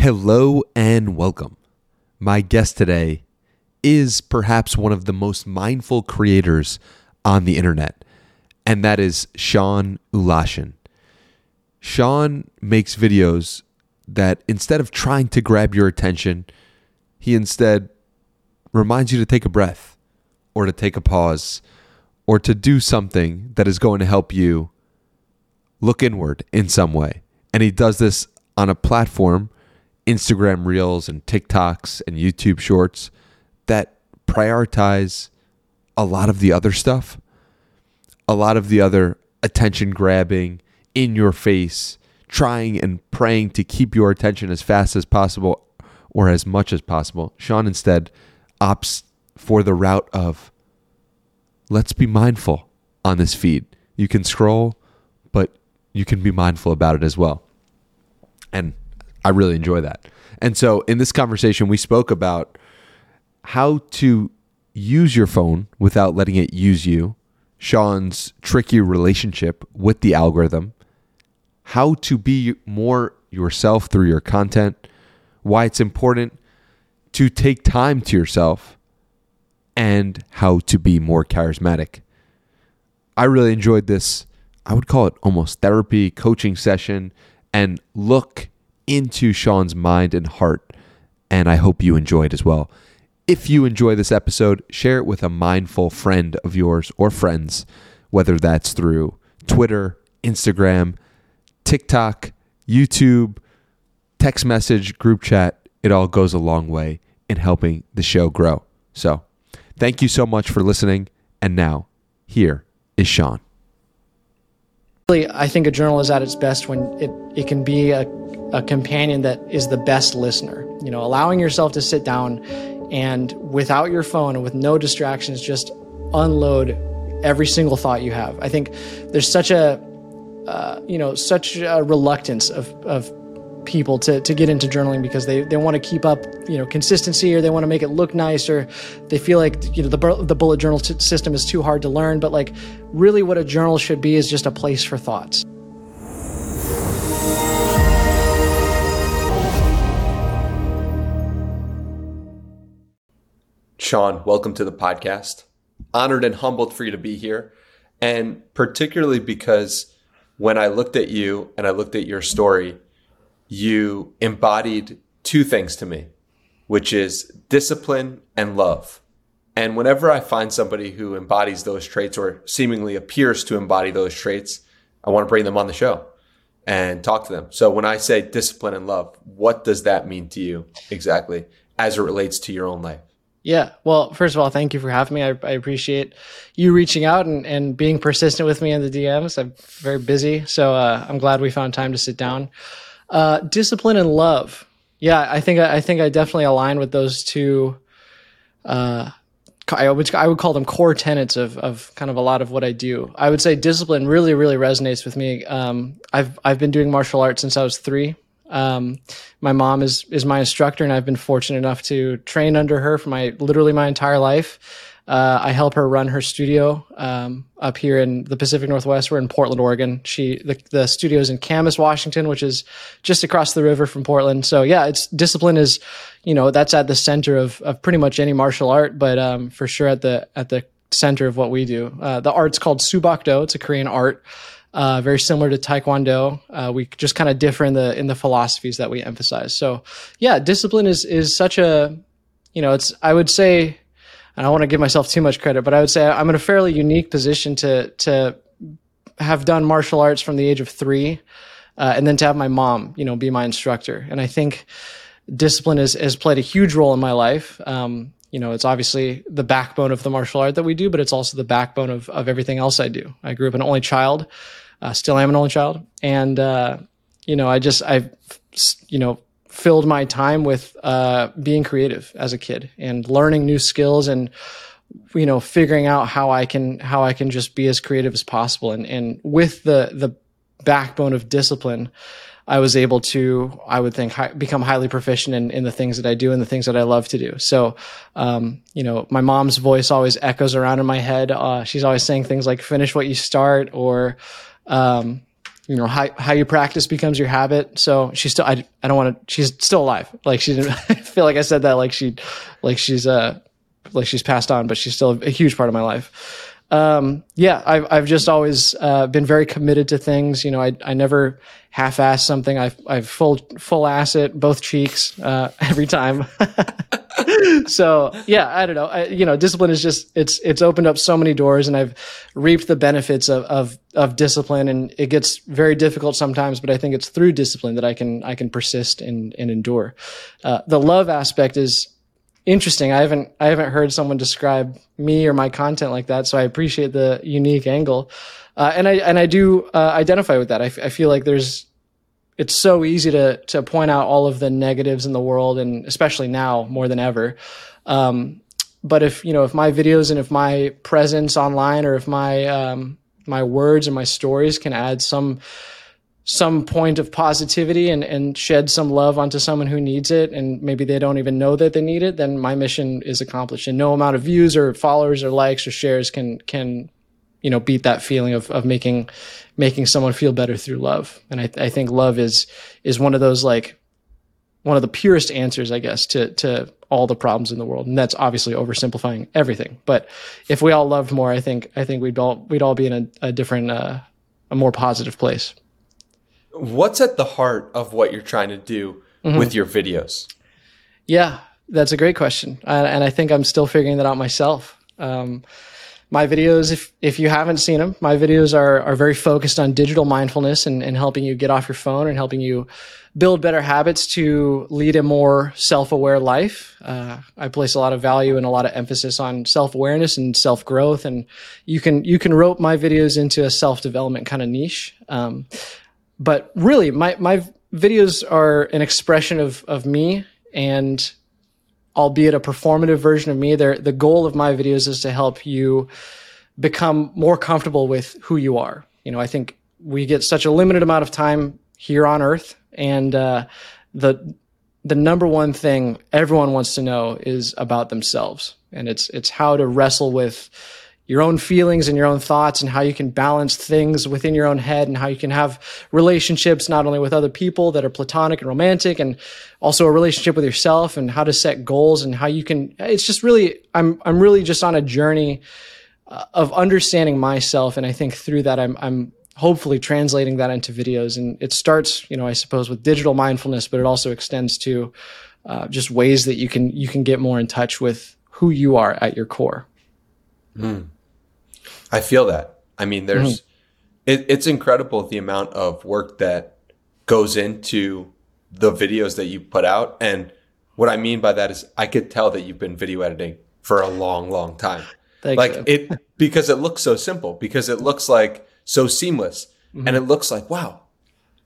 Hello and welcome. My guest today is perhaps one of the most mindful creators on the internet, and that is Sean Oulashin. Sean makes videos that instead of trying to grab your attention, he instead reminds you to take a breath or to take a pause or to do something that is going to help you look inward in some way. And he does this on a platform Instagram Reels and TikToks and YouTube Shorts that prioritize a lot of the other stuff, a lot of the other attention grabbing, in your face, trying and praying to keep your attention as fast as possible or as much as possible. Sean instead opts for the route of let's be mindful on this feed. You can scroll, but you can be mindful about it as well. And I really enjoy that. And so in this conversation, we spoke about how to use your phone without letting it use you, Sean's tricky relationship with the algorithm, how to be more yourself through your content, why it's important to take time to yourself, and how to be more charismatic. I really enjoyed this. I would call it almost therapy, coaching session, and look into Sean's mind and heart. And I hope you enjoy it as well. If you enjoy this episode, share it with a mindful friend of yours or friends, whether that's through Twitter, Instagram, TikTok, YouTube, text message, group chat. It all goes a long way in helping the show grow. So, thank you so much for listening. And now, here is Sean. I think a journal is at its best when it, it can be a, a companion that is the best listener. You know, allowing yourself to sit down and without your phone and with no distractions, just unload every single thought you have. I think there's such a, uh, you know, such a reluctance of, of people to, to get into journaling because they, they want to keep up you know consistency or they want to make it look nice or they feel like you know the, the bullet journal t- system is too hard to learn but like really what a journal should be is just a place for thoughts Sean, welcome to the podcast. Honored and humbled for you to be here. And particularly because when I looked at you and I looked at your story, you embodied two things to me, which is discipline and love. And whenever I find somebody who embodies those traits or seemingly appears to embody those traits, I want to bring them on the show and talk to them. So when I say discipline and love, what does that mean to you exactly as it relates to your own life? Yeah. Well, first of all, thank you for having me. I, I, appreciate you reaching out and, and being persistent with me in the DMs. I'm very busy. So uh, I'm glad we found time to sit down. Uh, discipline and love. Yeah, I think I think I definitely align with those two. Uh, I would I would call them core tenets of of kind of a lot of what I do. I would say discipline really really resonates with me. Um, I've I've been doing martial arts since I was three. Um, my mom is is my instructor, and I've been fortunate enough to train under her for my literally my entire life. Uh, I help her run her studio um, up here in the Pacific Northwest. We're in Portland, Oregon. She the, the studio is in Camas, Washington, which is just across the river from Portland. So yeah, it's discipline is, you know, that's at the center of of pretty much any martial art, but um, for sure at the at the center of what we do. Uh, the art's called Soo Bahk Do. It's a Korean art. Uh, very similar to Taekwondo. Uh, we just kind of differ in the in the philosophies that we emphasize. So, yeah, discipline is is such a, you know, it's I would say I don't want to give myself too much credit, but I would say I'm in a fairly unique position to to have done martial arts from the age of three, uh, and then to have my mom, you know, be my instructor. And I think discipline has has played a huge role in my life. Um, you know, it's obviously the backbone of the martial art that we do, but it's also the backbone of of everything else I do. I grew up an only child, uh, still am an only child, and uh, you know, I just I've you know filled my time with uh, being creative as a kid and learning new skills and you know figuring out how I can how I can just be as creative as possible. And and with the the backbone of discipline I was able to I would think hi, become highly proficient in in the things that I do and the things that I love to do. So um, you know my mom's voice always echoes around in my head. Uh, she's always saying things like finish what you start or um, you know how, how you practice becomes your habit so she's still i, I don't want to she's still alive like she didn't I feel like i said that like she like she's uh like she's passed on but she's still a huge part of my life um, yeah, I've, I've just always, uh, been very committed to things. You know, I, I never half-ass something. I've, I've full, full ass it, both cheeks, uh, every time. so yeah, I don't know. I, you know, discipline is just, it's, it's opened up so many doors and I've reaped the benefits of, of, of discipline and it gets very difficult sometimes, but I think it's through discipline that I can, I can persist and, and endure. Uh, the love aspect is, interesting. I haven't I haven't heard someone describe me or my content like that, so I appreciate the unique angle, uh, and I and I do uh, identify with that. I, f- I feel like there's it's so easy to to point out all of the negatives in the world, and especially now more than ever. Um, but if you know if my videos and if my presence online or if my um, my words and my stories can add some some point of positivity and, and shed some love onto someone who needs it and maybe they don't even know that they need it then my mission is accomplished and no amount of views or followers or likes or shares can can you know beat that feeling of, of making making someone feel better through love and I, I think love is is one of those like one of the purest answers i guess to to all the problems in the world and that's obviously oversimplifying everything but if we all loved more i think i think we'd all we'd all be in a, a different uh, a more positive place What's at the heart of what you're trying to do mm-hmm. with your videos? Yeah, that's a great question. and I think I'm still figuring that out myself. Um, my videos, if, if you haven't seen them, my videos are, are very focused on digital mindfulness and, and helping you get off your phone and helping you build better habits to lead a more self-aware life. Uh, I place a lot of value and a lot of emphasis on self-awareness and self-growth. And you can, you can rope my videos into a self-development kind of niche. Um, but really my my videos are an expression of of me and albeit a performative version of me the goal of my videos is to help you become more comfortable with who you are. You know i think we get such a limited amount of time here on earth and uh, the the number one thing everyone wants to know is about themselves. And it's it's how to wrestle with your own feelings and your own thoughts and how you can balance things within your own head and how you can have relationships not only with other people that are platonic and romantic and also a relationship with yourself and how to set goals and how you can it's just really I'm I'm really just on a journey uh, of understanding myself and I think through that I'm I'm hopefully translating that into videos and it starts you know I suppose with digital mindfulness but it also extends to uh, just ways that you can you can get more in touch with who you are at your core. Mm. I feel that. I mean, there's, mm-hmm. it, it's incredible the amount of work that goes into the videos that you put out. And what I mean by that is I could tell that you've been video editing for a long, long time. Thanks, like it, because it looks so simple, because it looks like so seamless mm-hmm. and it looks like, wow,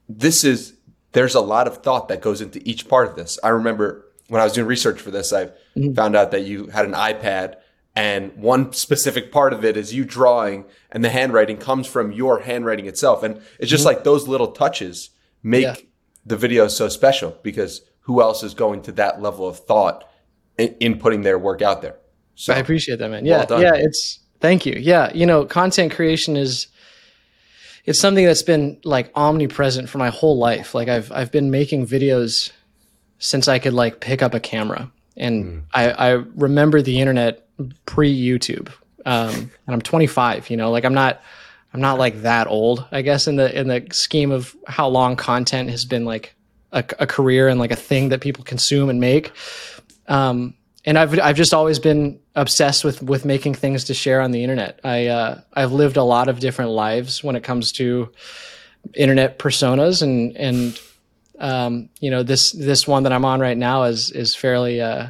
this is, there's a lot of thought that goes into each part of this. I remember when I was doing research for this, I mm-hmm. found out that you had an iPad and one specific part of it is you drawing and the handwriting comes from your handwriting itself. And it's just mm-hmm. like those little touches make yeah. the video so special because who else is going to that level of thought in, in putting their work out there? So i appreciate that man. Yeah. well yeah it's thank you. Yeah you know content creation is it's something that's been like omnipresent for my whole life. Like i've i've been making videos since i could like pick up a camera and mm. I, I remember the internet pre YouTube. Um, and I'm 25, you know, like I'm not, I'm not like that old, I guess, in the, in the scheme of how long content has been like a, a career and like a thing that people consume and make. Um, and I've, I've just always been obsessed with, with making things to share on the internet. I, uh, I've lived a lot of different lives when it comes to internet personas and, and, um, you know, this, this one that I'm on right now is, is fairly, uh,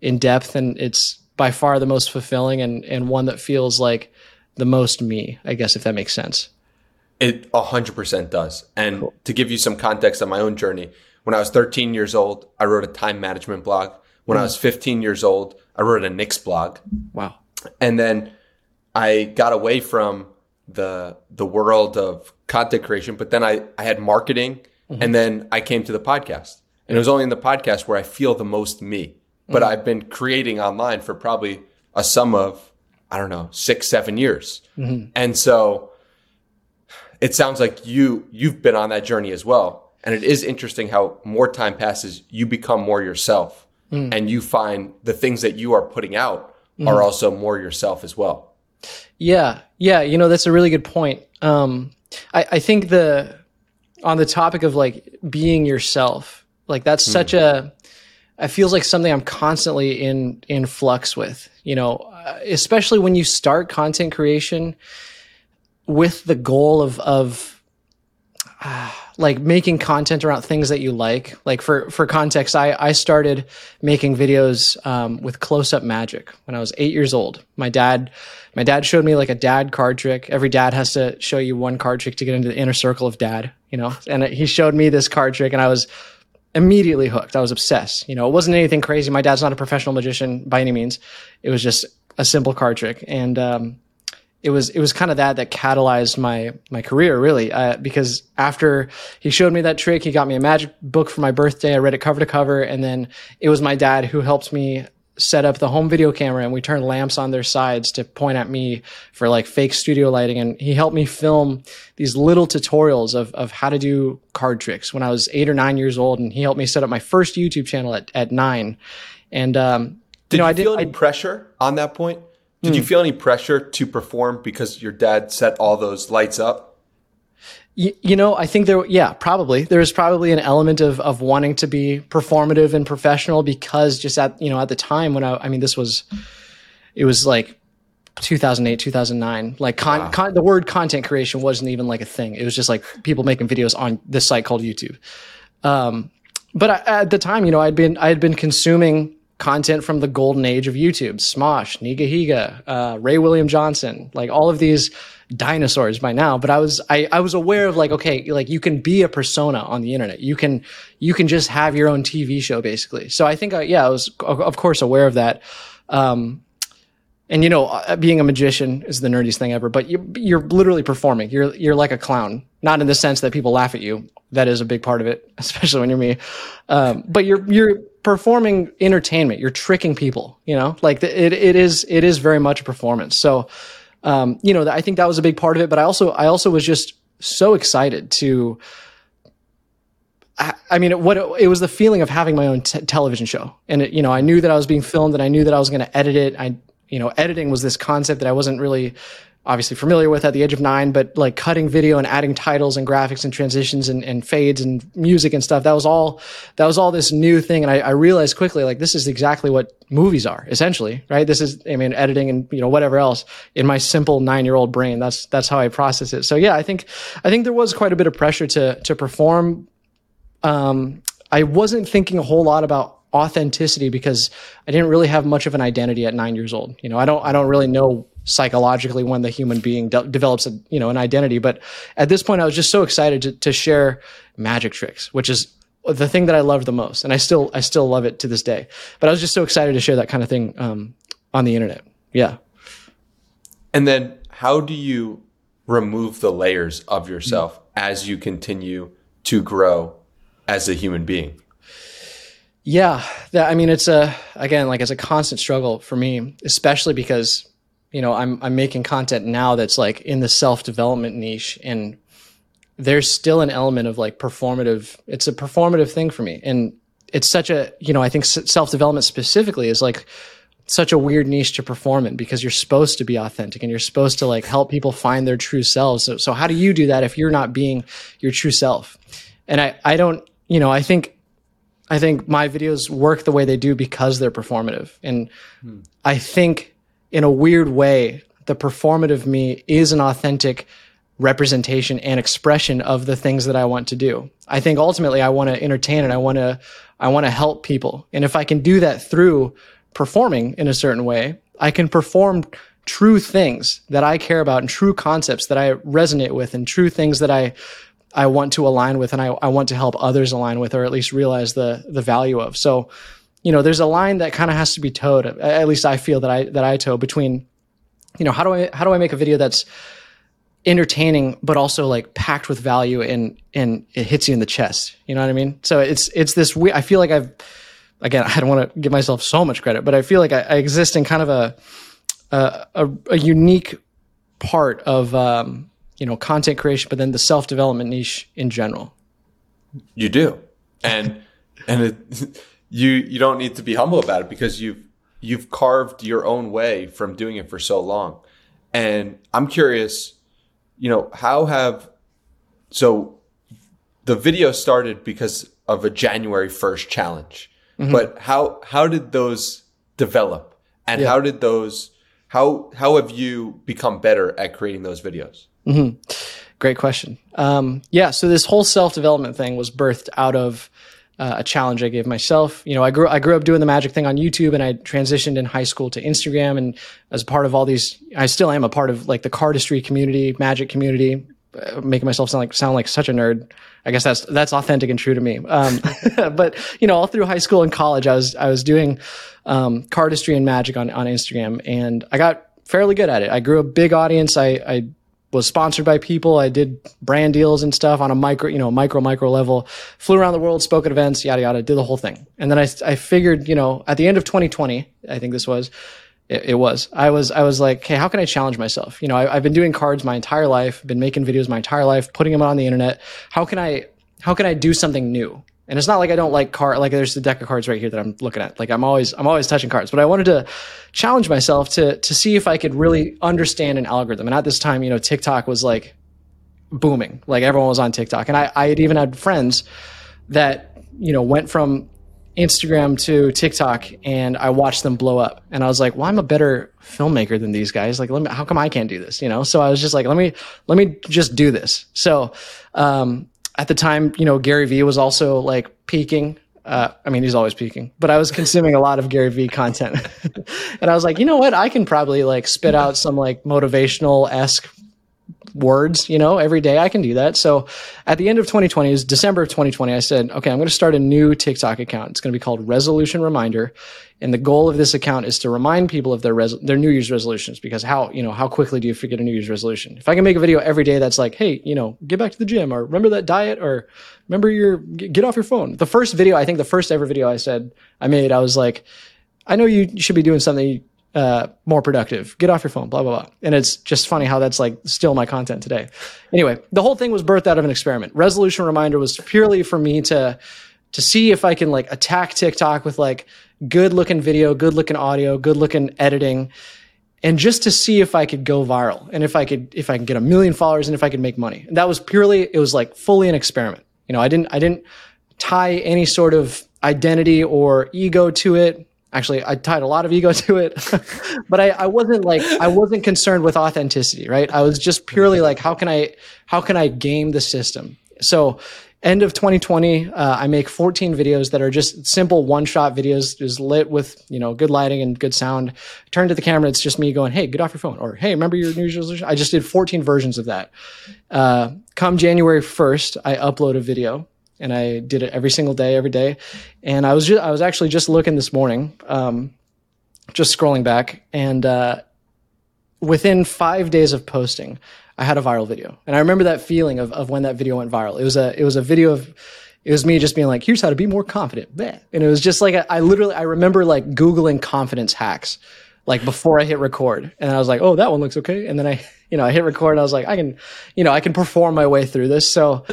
in depth and it's, by far the most fulfilling and, and one that feels like the most me, I guess, if that makes sense. It a 100% does. And cool. to give you some context on my own journey, when I was 13 years old, I wrote a time management blog. When mm. I was 15 years old, I wrote a Knicks blog. Wow. And then I got away from the the world of content creation, but then I, I had marketing mm-hmm. and then I came to the podcast. And it was only in the podcast where I feel the most me but mm-hmm. I've been creating online for probably a sum of, I don't know, six, seven years. Mm-hmm. And so it sounds like you you've been on that journey as well. And it is interesting how more time passes, you become more yourself, mm. and you find the things that you are putting out mm. are also more yourself as well. Yeah, yeah, you know that's a really good point. Um, I, I think the on the topic of like being yourself, like that's mm. such a it feels like something I'm constantly in in flux with. You know, uh, especially when you start content creation with the goal of of uh, like making content around things that you like. Like for for context, I I started making videos um, with close up magic when I was eight years old. My dad my dad showed me like a dad card trick. Every dad has to show you one card trick to get into the inner circle of dad, you know. And he showed me this card trick, and I was immediately hooked. I was obsessed. You know, it wasn't anything crazy. My dad's not a professional magician by any means. It was just a simple card trick, and um, it was it was kind of that that catalyzed my my career really uh, because after he showed me that trick he got me a magic book for my birthday. I read it cover to cover and then it was my dad who helped me set up the home video camera and we turned lamps on their sides to point at me for like fake studio lighting. And he helped me film these little tutorials of of how to do card tricks when i was eight or nine years old. And he helped me set up my first youtube channel at, at nine. And um, did you, know, you I feel any I, pressure on that point did mm. you hmm. feel any pressure to perform because your dad set all those lights up? You, you know, I think there, yeah, probably there was probably an element of of wanting to be performative and professional because just at you know at the time when I, I mean, this was, it was like 2008 2009 like con, wow. con, the word content creation wasn't even like a thing it was just like people making videos on this site called youtube um, but I, at the time you know i'd been i had been consuming content from the golden age of YouTube, Smosh, Nigahiga, uh, Ray William Johnson, like all of these dinosaurs by now. But I was I, I was aware of like okay, like you can be a persona on the internet. You can you can just have your own TV show basically. So I think uh, yeah, I was of course aware of that. Um, and you know, uh, being a magician is the nerdiest thing ever. But you, you're literally performing. You're you're like a clown, not in the sense that people laugh at you. That is a big part of it, especially when you're me. Um, but you're you're performing entertainment. You're tricking people, you know, like it, it is, it is very much a performance. So, um, you know, I think that was a big part of it, but I also, I also was just so excited to, I, I mean, it, what it, it, was the feeling of having my own t- television show. And it, you know, I knew that I was being filmed and I knew that I was going to edit it. I, you know, editing was this concept that I wasn't really obviously familiar with at the age of nine, but like cutting video and adding titles and graphics and transitions and, and fades and music and stuff. That was all, that was all this new thing. And I, I, realized quickly, like, this is exactly what movies are essentially, right? This is, I mean, editing and, you know, whatever else in my simple nine year old brain. That's, that's how I process it. So yeah, I think, I think there was quite a bit of pressure to, to perform. Um, I wasn't thinking a whole lot about authenticity because I didn't really have much of an identity at nine years old. You know, I don't, I don't really know psychologically when the human being de- develops a, you know, an identity. But at this point, I was just so excited to, to share magic tricks, which is the thing that I love the most. And I still, I still love it to this day, but I was just so excited to share that kind of thing, um, on the internet. Yeah. And then how do you remove the layers of yourself mm-hmm. as you continue to grow as a human being? Yeah, that, I mean, it's a again like it's a constant struggle for me, especially because you know I'm I'm making content now that's like in the self development niche, and there's still an element of like performative. It's a performative thing for me, and it's such a you know I think self development specifically is like such a weird niche to perform in because you're supposed to be authentic and you're supposed to like help people find their true selves. So, so how do you do that if you're not being your true self? And I, I don't, you know, I think I think my videos work the way they do because they're performative. And hmm. I think in a weird way, the performative me is an authentic representation and expression of the things that I want to do. I think ultimately I want to entertain and I want to, I want to help people. And if I can do that through performing in a certain way, I can perform true things that I care about and true concepts that I resonate with and true things that I I want to align with and I, I want to help others align with or at least realize the the value of. So, you know, there's a line that kind of has to be toed. At least I feel that I that I toe between, you know, how do I how do I make a video that's entertaining but also like packed with value and and it hits you in the chest. You know what I mean? So it's it's this we I feel like I've again I don't want to give myself so much credit, but I feel like I, I exist in kind of a a, a, a unique part of um, you know content creation, but then the self development niche in general. You do, and and it, you you don't need to be humble about it because you've you've carved your own way from doing it for so long. And I'm curious, you know, how have so the video started because of a January 1st challenge. Mm-hmm. But how how did those develop? And yeah. how did those how how have you become better at creating those videos? Mm-hmm. Great question. Um, yeah, so this whole self development thing was birthed out of uh, a challenge I gave myself. You know, I grew I grew up doing the magic thing on YouTube, and I transitioned in high school to Instagram. And as part of all these, I still am a part of like the cardistry community, magic community. Uh, making myself sound like sound like such a nerd. I guess that's that's authentic and true to me. Um, but you know, all through high school and college, I was I was doing um, cardistry and magic on on Instagram, and I got fairly good at it. I grew a big audience. I, I was sponsored by people. I did brand deals and stuff on a micro, you know, micro, micro level, flew around the world, spoke at events, yada, yada, did the whole thing. And then I, I figured, you know, at the end of 2020, I think this was, it, it was, I was, I was like, hey, how can I challenge myself? You know, I, I've been doing cards my entire life, been making videos my entire life, putting them on the internet. How can I, how can I do something new? And it's not like I don't like card. Like there's the deck of cards right here that I'm looking at. Like I'm always I'm always touching cards, but I wanted to challenge myself to to see if I could really understand an algorithm. And at this time, you know, TikTok was like booming. Like everyone was on TikTok, and I I had even had friends that you know went from Instagram to TikTok, and I watched them blow up. And I was like, well, I'm a better filmmaker than these guys. Like, me, how come I can't do this? You know? So I was just like, let me let me just do this. So um, at the time, you know, Gary Vee was also like peaking. Uh, I mean, he's always peaking, but I was consuming a lot of Gary Vee content. and I was like, you know what? I can probably like spit out some like motivational esque words, you know, every day. I can do that. So at the end of 2020, it was December of 2020, I said, okay, I'm going to start a new TikTok account. It's going to be called Resolution Reminder. And the goal of this account is to remind people of their res- their New Year's resolutions because how, you know, how quickly do you forget a New Year's resolution? If I can make a video every day that's like, hey, you know, get back to the gym or remember that diet or remember your, get off your phone. The first video, I think the first ever video I said I made, I was like, I know you should be doing something uh, more productive. Get off your phone, blah, blah, blah. And it's just funny how that's like still my content today. Anyway, the whole thing was birthed out of an experiment. Resolution reminder was purely for me to, to see if I can like attack TikTok with like good looking video, good looking audio, good looking editing, and just to see if I could go viral and if I could, if I can get a million followers and if I could make money. And that was purely, it was like fully an experiment. You know, I didn't, I didn't tie any sort of identity or ego to it actually i tied a lot of ego to it but I, I wasn't like i wasn't concerned with authenticity right? I was just purely like how can i how can i game the system? So end of 2020 uh, i make 14 videos that are just simple one shot videos just lit with you know good lighting and good sound. Turn to the camera it's just me going hey get off your phone or hey remember your new resolution? I just did 14 versions of that. Uh, come january 1st i upload a video and I did it every single day, every day. And I was just, I was actually just looking this morning, um, just scrolling back, and uh, within five days of posting, I had a viral video. And I remember that feeling of of when that video went viral. It was a it was a video of it was me just being like, here's how to be more confident. And it was just like I literally I remember like googling confidence hacks like before I hit record, and I was like, oh, that one looks okay. And then I you know I hit record, and I was like, I can you know I can perform my way through this. So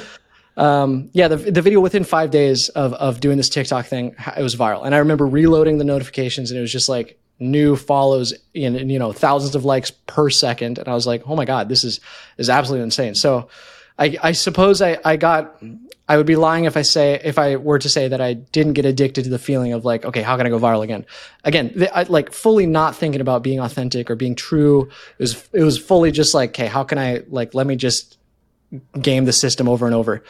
um, yeah, the, the video within five days of, of doing this TikTok thing, it was viral. And I remember reloading the notifications and it was just like new follows and, you know, thousands of likes per second. And I was like, oh my God, this is, is absolutely insane. So I, I suppose I, I got, I would be lying if I say, if I were to say that I didn't get addicted to the feeling of like, okay, how can I go viral again? Again, the, I, like fully not thinking about being authentic or being true. It was, it was fully just like, okay, how can I, like, let me just game the system over and over.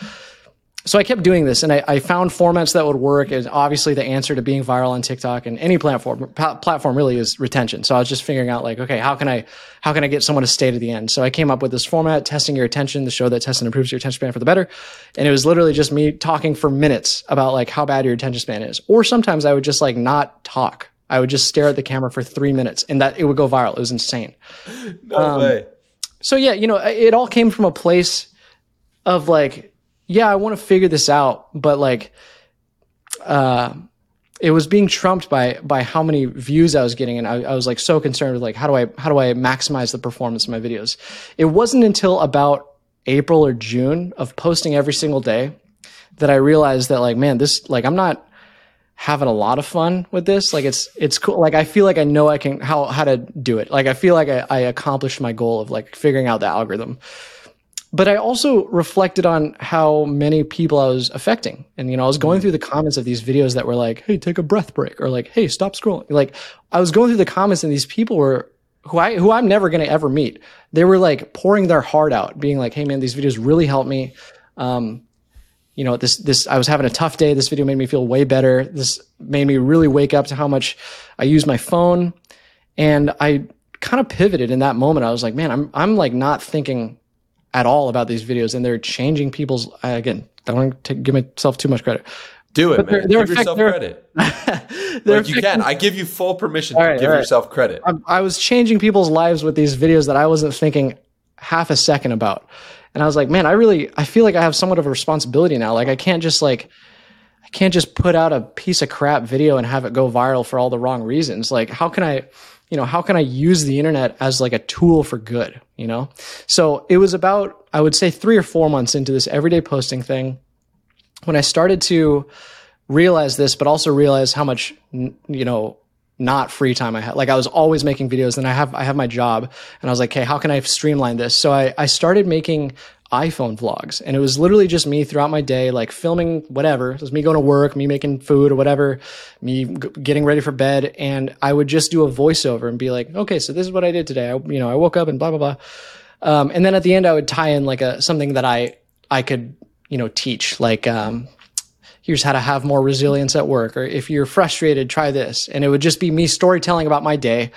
So I kept doing this and I, I, found formats that would work. And obviously the answer to being viral on TikTok and any platform platform really is retention. So I was just figuring out like, okay, how can I how can I get someone to stay to the end? So I came up with this format, testing your attention, the show that tests and improves your attention span for the better. And it was literally just me talking for minutes about like how bad your attention span is. Or sometimes I would just like not talk. I would just stare at the camera for three minutes and that it would go viral. It was insane. No um, way so yeah, you know, it all came from a place of like, yeah, I want to figure this out, but like, uh, it was being trumped by by how many views I was getting, and I, I, was like so concerned with like how do I how do I maximize the performance of my videos. It wasn't until about April or June of posting every single day that I realized that like, man, this like I'm not having a lot of fun with this. Like it's it's cool. Like I feel like I know I can how how to do it. Like I feel like I, I accomplished my goal of like figuring out the algorithm. But I also reflected on how many people I was affecting. And you know, I was going through the comments of these videos that were like, "Hey, take a breath break," or like, "Hey, stop scrolling." Like I was going through the comments, and these people were who I who I'm never going to ever meet. They were like pouring their heart out, being like, "Hey, man, these videos really helped me." Um, you know, this this I was having a tough day. This video made me feel way better. This made me really wake up to how much I use my phone, and I kind of pivoted in that moment. I was like, man, I'm I'm like not thinking at all about these videos, and they're changing people's. I, again, don't want to give myself too much credit. Do it, But man. they're- they're give yourself effect- they're- credit. Like you can. I give you full permission All to give right. yourself credit. I, I was changing people's lives with these videos that I wasn't thinking half a second about. And I was like, man, I really, I feel like I have somewhat of a responsibility now. Like I can't just like, I can't just put out a piece of crap video and have it go viral for all the wrong reasons. Like how can I, you know, how can I use the internet as like a tool for good, you know? So it was about, I would say three or four months into this everyday posting thing when I started to realize this, but also realize how much, you know, not free time I had. Like I was always making videos and I have, I have my job and I was like, okay, how can I streamline this? So I, I started making iPhone vlogs and it was literally just me throughout my day, like filming whatever. It was me going to work, me making food or whatever, me g- getting ready for bed. And I would just do a voiceover and be like, okay, so this is what I did today. I, you know, I woke up and blah, blah, blah. Um, and then at the end, I would tie in like a, something that I, I could, you know, teach like, um, here's how to have more resilience at work or if you're frustrated try this. And it would just be me storytelling about my day.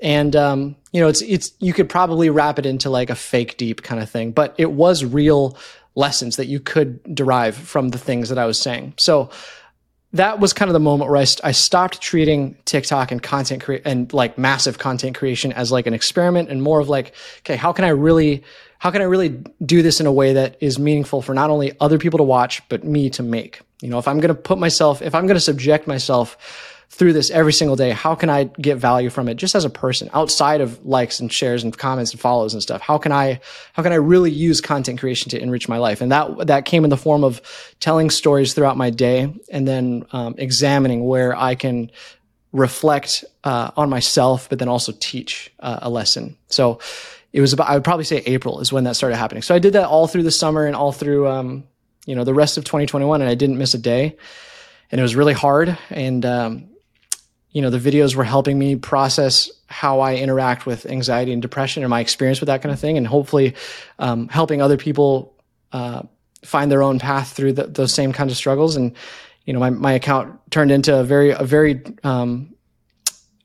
And um, you know it's it's you could probably wrap it into like a fake deep kind of thing but it was real lessons that you could derive from the things that i was saying. So that was kind of the moment where I, I stopped treating TikTok and content cre- and like massive content creation as like an experiment and more of like, okay, how can I really, how can I really do this in a way that is meaningful for not only other people to watch, but me to make? You know, if I'm going to put myself, if I'm going to subject myself through this every single day, how can I get value from it just as a person outside of likes and shares and comments and follows and stuff? How can I, how can I really use content creation to enrich my life? And that, that came in the form of telling stories throughout my day and then um, examining where I can reflect uh, on myself, but then also teach uh, a lesson. So it was about, I would probably say April is when that started happening. So I did that all through the summer and all through, um, you know, the rest of 2021 and I didn't miss a day and it was really hard. And, um, you know, the videos were helping me process how I interact with anxiety and depression and my experience with that kind of thing, and hopefully um, helping other people uh, find their own path through the, those same kinds of struggles. And you know, my my account turned into a very a very um,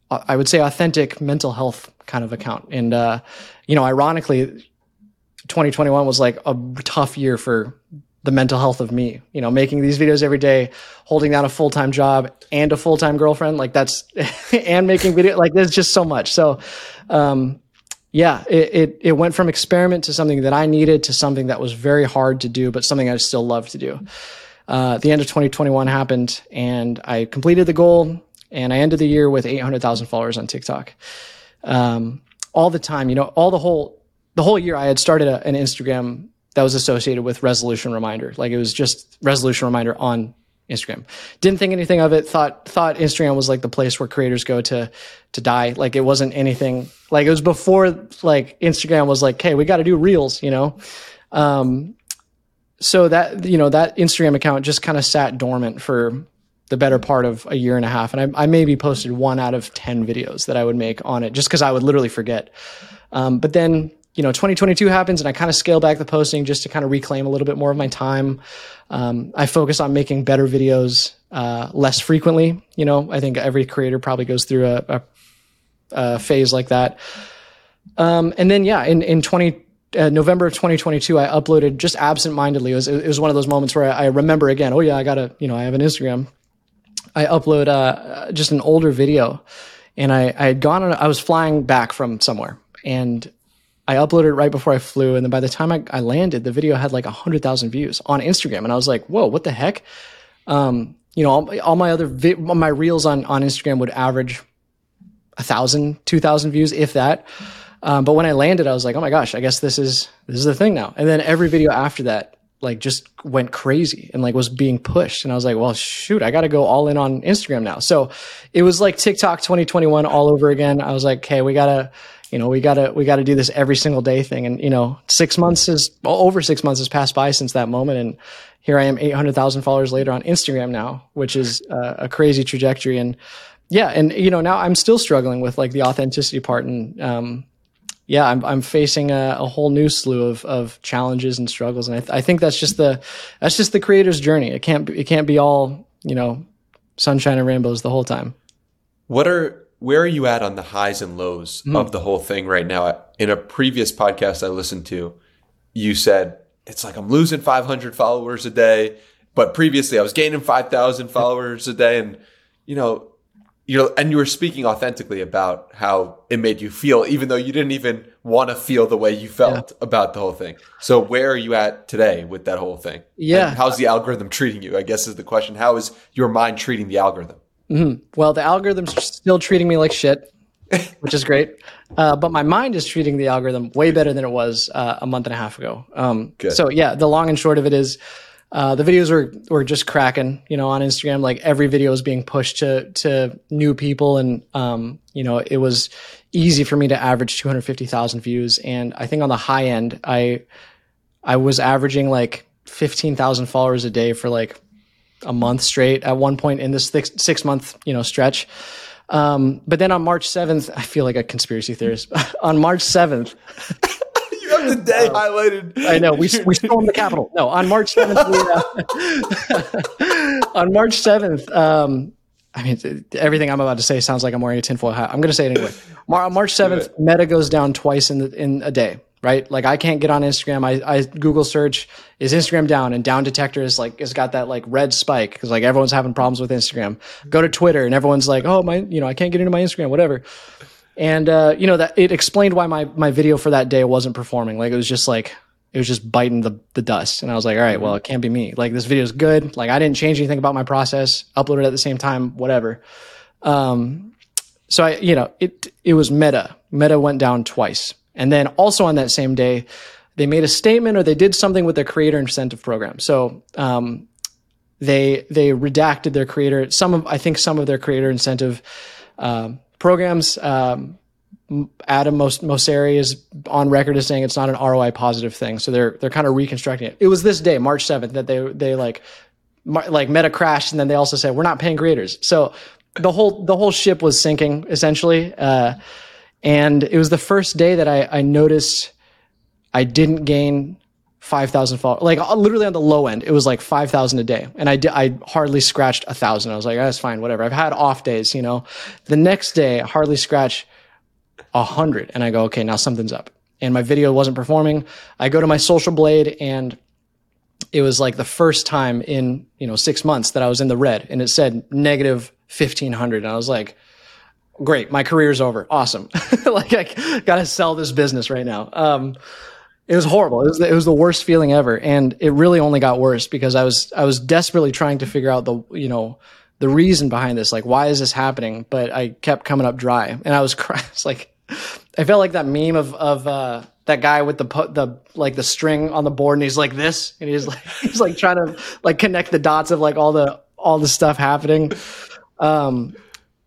I would say authentic mental health kind of account. And uh, you know, ironically, 2021 was like a tough year for the mental health of me. You know, making these videos every day, holding down a full time job and a full time girlfriend, like that's and making video like there's just so much. So, um, yeah, it, it it went from experiment to something that I needed to something that was very hard to do, but something I still love to do. Uh, the end of 2021 happened, and I completed the goal, and I ended the year with 800,000 followers on TikTok. Um, all the time, you know, all the whole the whole year, I had started a, an Instagram that was associated with resolution reminder. Like it was just resolution reminder on Instagram. Didn't think anything of it. Thought thought Instagram was like the place where creators go to to die. Like it wasn't anything. Like it was before like Instagram was like, hey, we got to do reels. You know. Um, so that you know that Instagram account just kind of sat dormant for the better part of a year and a half, and I, I maybe posted one out of ten videos that I would make on it, just because I would literally forget. Um, but then you know 2022 happens and i kind of scale back the posting just to kind of reclaim a little bit more of my time. Um, i focus on making better videos uh, less frequently you know? I think every creator probably goes through a, a, a phase like that. Um, and then yeah in, in 20 uh, november of 2022 i uploaded just absent-mindedly it was, it was one of those moments where I, I remember again oh yeah i gotta you know i have an instagram i upload uh, just an older video and I, I had gone on i was flying back from somewhere and I uploaded it right before I flew, and then by the time I, I landed, the video had like hundred thousand views on Instagram, and I was like, "Whoa, what the heck?" Um, you know, all, all my other vi- my reels on on Instagram would average a thousand, two thousand views, if that. Um, but when I landed, I was like, oh my gosh, I guess this is this is the thing now. And then every video after that, like just went crazy and like was being pushed. And I was like, well, shoot, I got to go all in on Instagram now. So it was like TikTok 2021 all over again. I was like, hey, we gotta, you know, we gotta we gotta do this every single day thing. And you know, six months is over six months has passed by since that moment, and here I am, 800,000 followers later on Instagram now, which is uh, a crazy trajectory. And yeah, and you know, now I'm still struggling with like the authenticity part and um, yeah, I'm I'm facing a, a, whole new slew of of challenges and struggles, and I, th- I think that's just the that's just the creator's journey. It can't it can't be all you know sunshine and rainbows the whole time. What are where are you at on the highs and lows mm. of the whole thing right now? In a previous podcast I listened to, you said it's like I'm losing 500 followers a day, but previously I was gaining 5,000 followers a day, and you know you and you were speaking authentically about how it made you feel, even though you didn't even want to feel the way you felt yeah. about the whole thing. So where are you at today with that whole thing? Yeah. And how's the algorithm treating you? I guess is the question. How is your mind treating the algorithm? Mm-hmm. Well, the algorithm's still treating me like shit, which is great. Uh, but my mind is treating the algorithm way better than it was uh, a month and a half ago. Um, so yeah, the long and short of it is uh, the videos were were just cracking, you know, on Instagram. Like every video was being pushed to to new people, and um, you know, it was easy for me to average 250,000 views. And I think on the high end, I I was averaging like 15,000 followers a day for like a month straight at one point in this six, six month you know stretch. Um, but then on March 7th, I feel like a conspiracy theorist. on March 7th the day highlighted. I know. We, we stormed the Capitol. No, on March 7th, we, uh, on March 7th, um, I mean, everything I'm about to say sounds like I'm wearing a tinfoil hat. I'm going to say it anyway. Mar- March 7th, Meta goes down twice in, the, in a day, right? Like I can't get on Instagram. I, I Google search, is Instagram down? And down detector is like, it's got that like red spike because like everyone's having problems with Instagram. Go to Twitter and everyone's like, oh, my, you know, I can't get into my Instagram, whatever and uh, you know that it explained why my my video for that day wasn't performing. Like it was just like it was just biting the the dust, and I was like, all right, well, it can't be me. Like this video is good. Like I didn't change anything about my process. Uploaded at the same time, whatever. Um, so I, you know, it it was Meta. Meta went down twice, and then also on that same day, they made a statement or they did something with their creator incentive program. So um, they they redacted their creator. Some of I think some of their creator incentive. Um, programs. Um, Adam Mosseri is on record as saying it's not an ROI positive thing, so they're they're kind of reconstructing it. It was this day, March seventh, that they they like like Meta crashed, and then they also said we're not paying creators. So the whole the whole ship was sinking essentially, uh, and it was the first day that I, I noticed I didn't gain 5,000 followers. Like uh, literally on the low end, it was like 5,000 a day. And I, did, I hardly scratched a thousand. I was like, oh, that's fine, whatever. I've had off days, you know. The next day, I hardly scratch a hundred. And I go, okay, now something's up. And my video wasn't performing. I go to my social blade and it was like the first time in, you know, six months that I was in the red and it said negative 1500. And I was like, great, my career's over. Awesome. like I got to sell this business right now. Um, it was horrible. It was, the, it was the worst feeling ever, and it really only got worse because I was I was desperately trying to figure out the you know the reason behind this, like why is this happening? But I kept coming up dry, and I was, crying. It's like I felt like that meme of of uh, that guy with the the like the string on the board, and he's like this, and he's like he's like trying to like connect the dots of like all the all the stuff happening. Um,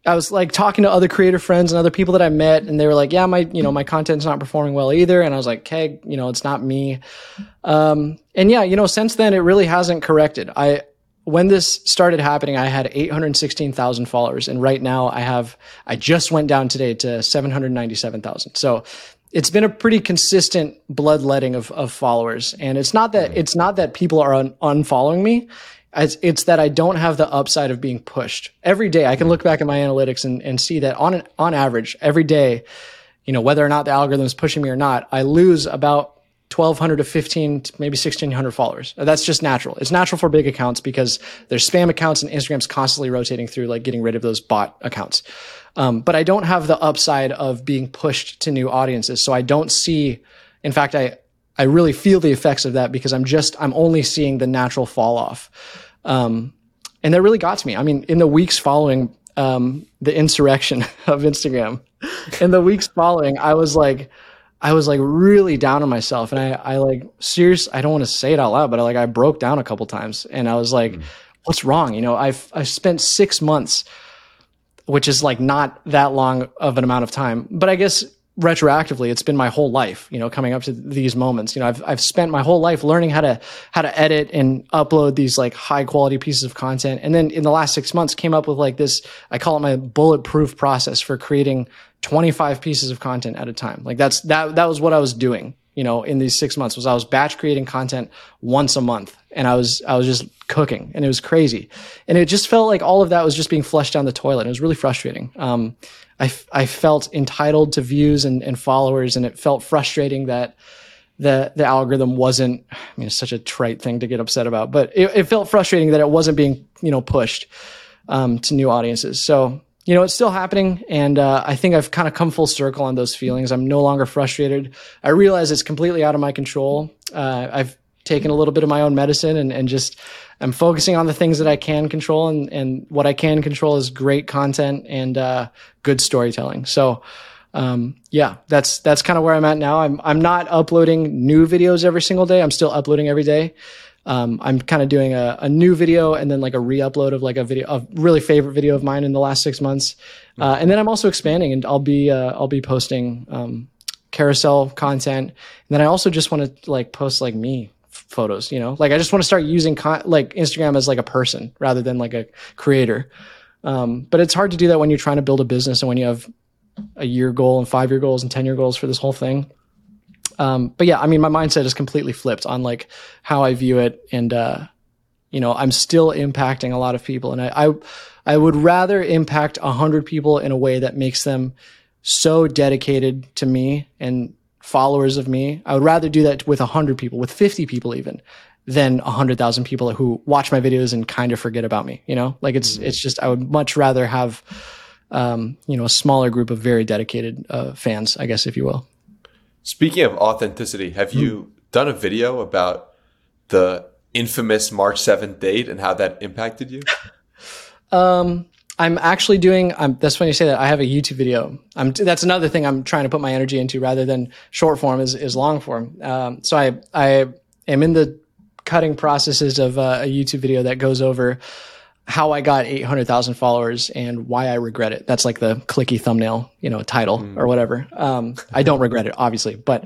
I was like talking to other creator friends and other people that I met, and they were like, "Yeah, my you know my content's not performing well either." And I was like, "Okay, you know, it's not me." Um, and yeah, you know, since then it really hasn't corrected. I when this started happening, I had 816,000 followers, and right now I have I just went down today to 797,000. So it's been a pretty consistent bloodletting of, of followers, and it's not that it's not that people are un- unfollowing me. It's, it's, that I don't have the upside of being pushed. Every day. I can look back at my analytics and, and see that on on average every day, you know, whether or not the algorithm is pushing me or not, I lose about 1200 to 15 maybe 1600 followers. That's just natural. It's natural for big accounts because there's spam accounts and instagram's constantly rotating through like getting rid of those bot accounts. Um, but i don't have the upside of being pushed to new audiences. So i don't see in fact i i really feel the effects of that because i'm just i'm only seeing the natural fall off um, and that really got to me. I mean, in the weeks following um, the insurrection of Instagram, in the weeks following, I was like, I was like really down on myself, and I, I like serious. I don't want to say it out loud, but I, like I broke down a couple times, and I was like, mm. "What's wrong?" You know, I've I spent six months, which is like not that long of an amount of time, but I guess retroactively it's been my whole life you know coming up to these moments. You know i've i've spent my whole life learning how to how to edit and upload these like high quality pieces of content. And then in the last 6 months came up with like this i call it my bulletproof process for creating 25 pieces of content at a time. Like that's that that was what i was doing you know in these 6 months was i was batch creating content once a month and i was i was just cooking and it was crazy. And it just felt like all of that was just being flushed down the toilet. It was really frustrating. Um, I, I felt entitled to views and, and followers, and it felt frustrating that the the algorithm wasn't. I mean, it's such a trite thing to get upset about, but it, it felt frustrating that it wasn't being you know pushed um, to new audiences. So you know, it's still happening, and uh, I think I've kind of come full circle on those feelings. I'm no longer frustrated. I realize it's completely out of my control. Uh, I've taken a little bit of my own medicine and, and just I'm focusing on the things that I can control, and, and what I can control is great content and uh, good storytelling. So, um, yeah, that's that's kind of where I'm at now. I'm I'm not uploading new videos every single day. I'm still uploading every day. Um, I'm kind of doing a, a, new video and then like a re-upload of like a video, a really favorite video of mine in the last six months. Uh, and then I'm also expanding, and I'll be uh, I'll be posting um, carousel content. And then I also just want to like post like me photos, you know, like I just want to start using con- like Instagram as like a person rather than like a creator. Um, but it's hard to do that when you're trying to build a business and when you have a year goal and five year goals and 10 year goals for this whole thing. Um, but yeah, I mean, my mindset is completely flipped on like how I view it. And, uh, you know, I'm still impacting a lot of people and I, I, I would rather impact a hundred people in a way that makes them so dedicated to me and followers of me. I would rather do that with 100 people, with 50 people even, than 100,000 people who watch my videos and kind of forget about me, you know? Like it's mm-hmm. it's just I would much rather have um, you know, a smaller group of very dedicated uh, fans, I guess if you will. Speaking of authenticity, have you mm. done a video about the infamous March 7th date and how that impacted you? um I'm actually doing. I'm, that's when you say that. I have a YouTube video. I'm, that's another thing I'm trying to put my energy into, rather than short form is is long form. Um, so I I am in the cutting processes of uh, a YouTube video that goes over how I got 800,000 followers and why I regret it. That's like the clicky thumbnail, you know, title mm. or whatever. Um, I don't regret it, obviously, but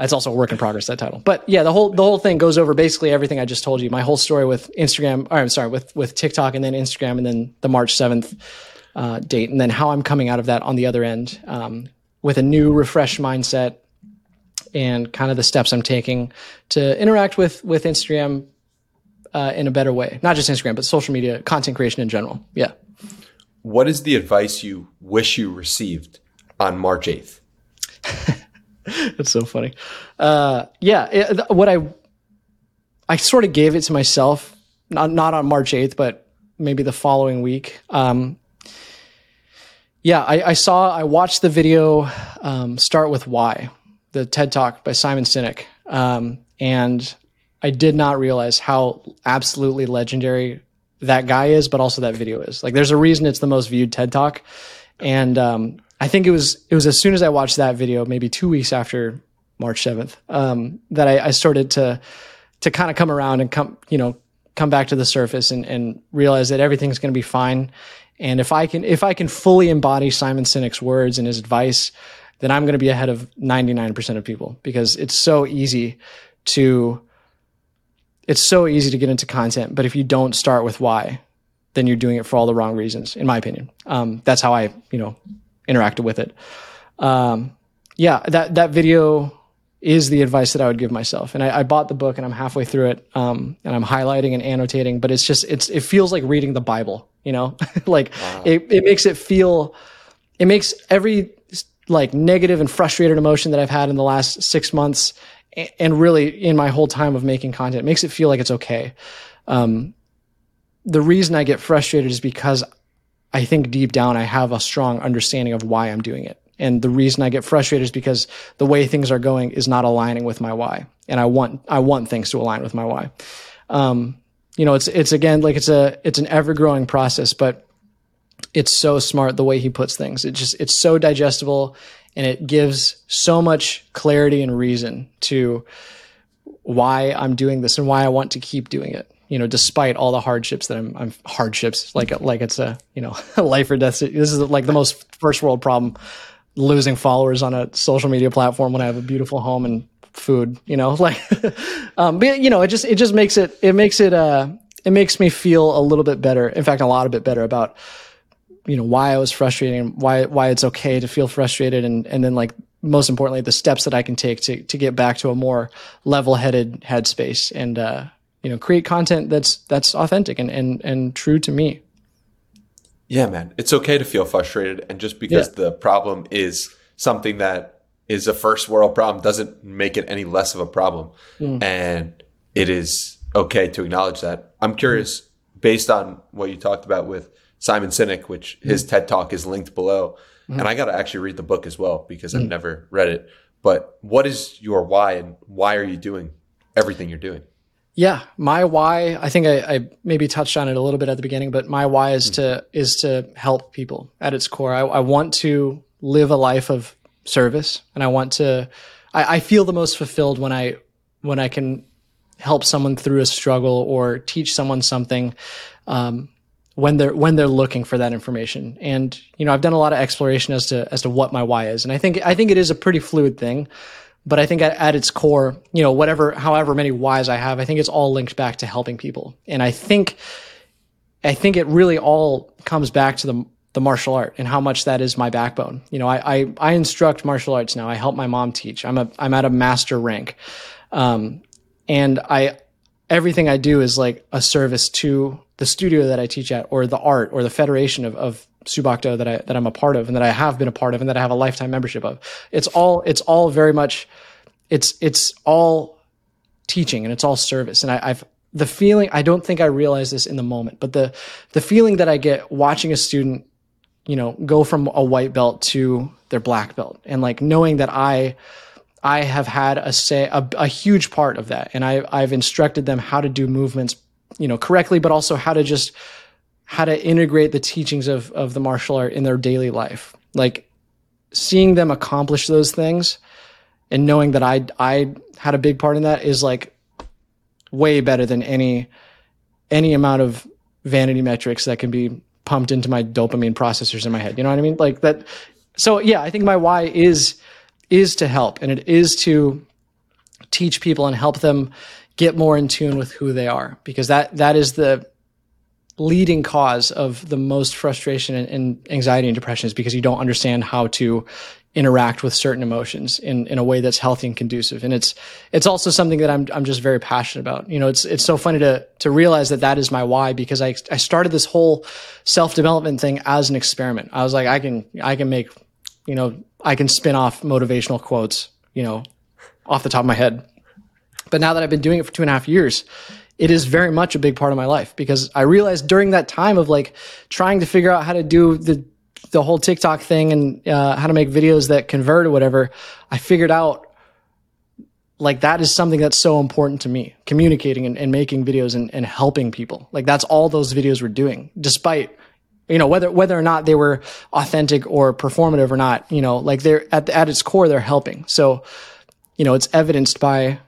it's also a work in progress that title. But yeah, the whole the whole thing goes over basically everything I just told you. My whole story with Instagram, or I'm sorry, with with TikTok and then Instagram and then the March seventh uh, date, and then how I'm coming out of that on the other end um, with a new, refreshed mindset and kind of the steps I'm taking to interact with with Instagram uh, in a better way. Not just Instagram, but social media, content creation in general. Yeah. What is the advice you wish you received on March eighth? That's so funny. Uh, yeah, it, what I I sort of gave it to myself, not not on March eighth, but maybe the following week. Um, yeah, I, I, saw, I watched the video um, start with why, the TED Talk by Simon Sinek, um, and I did not realize how absolutely legendary that guy is, but also that video is. Like, there's a reason it's the most viewed TED Talk, and um, I think it was it was as soon as I watched that video, maybe two weeks after March seventh, um, that I, I, started to to kind of come around and come you know come back to the surface and, and realize that everything's going to be fine. And if I can if I can fully embody Simon Sinek's words and his advice, then I'm going to be ahead of 99% of people because it's so easy to it's so easy to get into content, but if you don't start with why, then you're doing it for all the wrong reasons, in my opinion. Um, that's how I, you know, interacted with it. Um, yeah, that that video is the advice that I would give myself. And I, I bought the book and I'm halfway through it, um, and I'm highlighting and annotating. But it's just it's it feels like reading the Bible, you know, like wow. it it makes it feel, it makes every like negative and frustrated emotion that I've had in the last six months, and really in my whole time of making content, it makes it feel like it's okay. Um, the reason I get frustrated is because I think deep down I have a strong understanding of why I'm doing it. And the reason I get frustrated is because the way things are going is not aligning with my why. And I want, I want things to align with my why. Um, you know, it's, it's again, like it's a, it's an ever growing process, but it's so smart the way he puts things. It just it's so digestible and it gives so much clarity and reason to why I'm doing this and why I want to keep doing it. You know, despite all the hardships that I'm, I'm hardships like like it's a you know life or death. This is like the most first world problem, losing followers on a social media platform when I have a beautiful home and food. You know, like, um, but you know, it just it just makes it it makes it uh it makes me feel a little bit better. In fact, a lot of bit better about you know why I was frustrated and why why it's okay to feel frustrated and and then like most importantly the steps that I can take to to get back to a more level-headed headspace and uh, you know create content that's that's authentic and and and true to me. Yeah, man. It's okay to feel frustrated and just because yeah. the problem is something that is a first world problem doesn't make it any less of a problem. Mm. And it is okay to acknowledge that. I'm curious based on what you talked about with Simon Sinek, which his mm-hmm. TED talk is linked below. Mm-hmm. And I got to actually read the book as well because I've mm-hmm. never read it. But what is your why and why are you doing everything you're doing? Yeah, my why, I think I, I, maybe touched on it a little bit at the beginning, but my why is to is to help people at its core. I, I want to live a life of service and I want to I, I feel the most fulfilled when I when I can help someone through a struggle or teach someone something um, when they're when they're looking for that information. And you know, I've done a lot of exploration as to as to what my why is, and I think I think it is a pretty fluid thing. But I think at, at its core, you know, whatever, however many whys I have, I think it's all linked back to helping people. And I think, I think it really all comes back to the the martial art and how much that is my backbone. You know, I, I, I instruct martial arts now. I help my mom teach. I'm a I'm at a master rank, um, and I everything I do is like a service to the studio that I teach at, or the art, or the federation of, of Soo Bahk Do that I that I'm a part of, and that I have been a part of, and that I have a lifetime membership of. It's all it's all very much, it's it's all teaching and it's all service. And I, I've the feeling I don't think I realized this in the moment, but the the feeling that I get watching a student, you know, go from a white belt to their black belt, and like knowing that I I have had a say a, a huge part of that, and I I've instructed them how to do movements you know correctly but also how to just how to integrate the teachings of of the martial art in their daily life like seeing them accomplish those things and knowing that I I had a big part in that is like way better than any any amount of vanity metrics that can be pumped into my dopamine processors in my head. You know what I mean? Like that. So yeah, I think my why is is to help, and it is to teach people and help them get more in tune with who they are because that that is the leading cause of the most frustration and, and, anxiety and depression is because you don't understand how to interact with certain emotions in, in a way that's healthy and conducive. And it's, it's also something that I'm, I'm just very passionate about. You know, it's, it's so funny to, to realize that that is my why because I, I started this whole self development thing as an experiment. I was like, I can, I can make, you know, I can spin off motivational quotes, you know, off the top of my head. But now that I've been doing it for two and a half years, it is very much a big part of my life because I realized during that time of like trying to figure out how to do the the whole TikTok thing and uh, how to make videos that convert or whatever, I figured out like that is something that's so important to me communicating and, and making videos and, and helping people. Like that's all those videos were doing despite you know whether whether or not they were authentic or performative or not you know like they're at, at its core they're helping. So you know it's evidenced by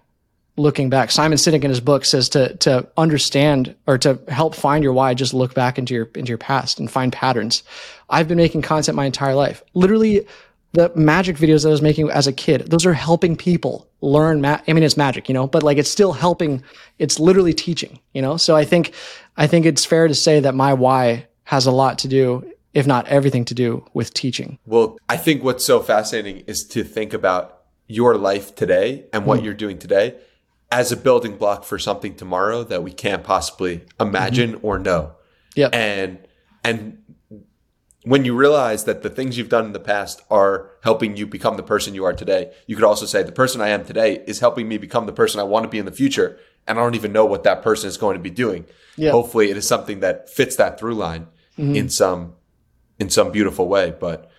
looking back. Simon Sinek in his book says to to understand or to help find your why, just look back into your into your past and find patterns. I've been making content my entire life. Literally, the magic videos that I was making as a kid, those are helping people learn. Ma- I mean, it's magic, you know, but like it's still helping. It's literally teaching, you know. So I think I think it's fair to say that my why has a lot to do. If not everything to do with teaching. Well, I think what's so fascinating is to think about your life today and what mm. you're doing today as a building block for something tomorrow that we can't possibly imagine mm-hmm. or know. Yeah. And and when you realize that the things you've done in the past are helping you become the person you are today, you could also say the person I am today is helping me become the person I want to be in the future. And I don't even know what that person is going to be doing. Yeah. Hopefully it is something that fits that through line mm-hmm. in some in some beautiful way. But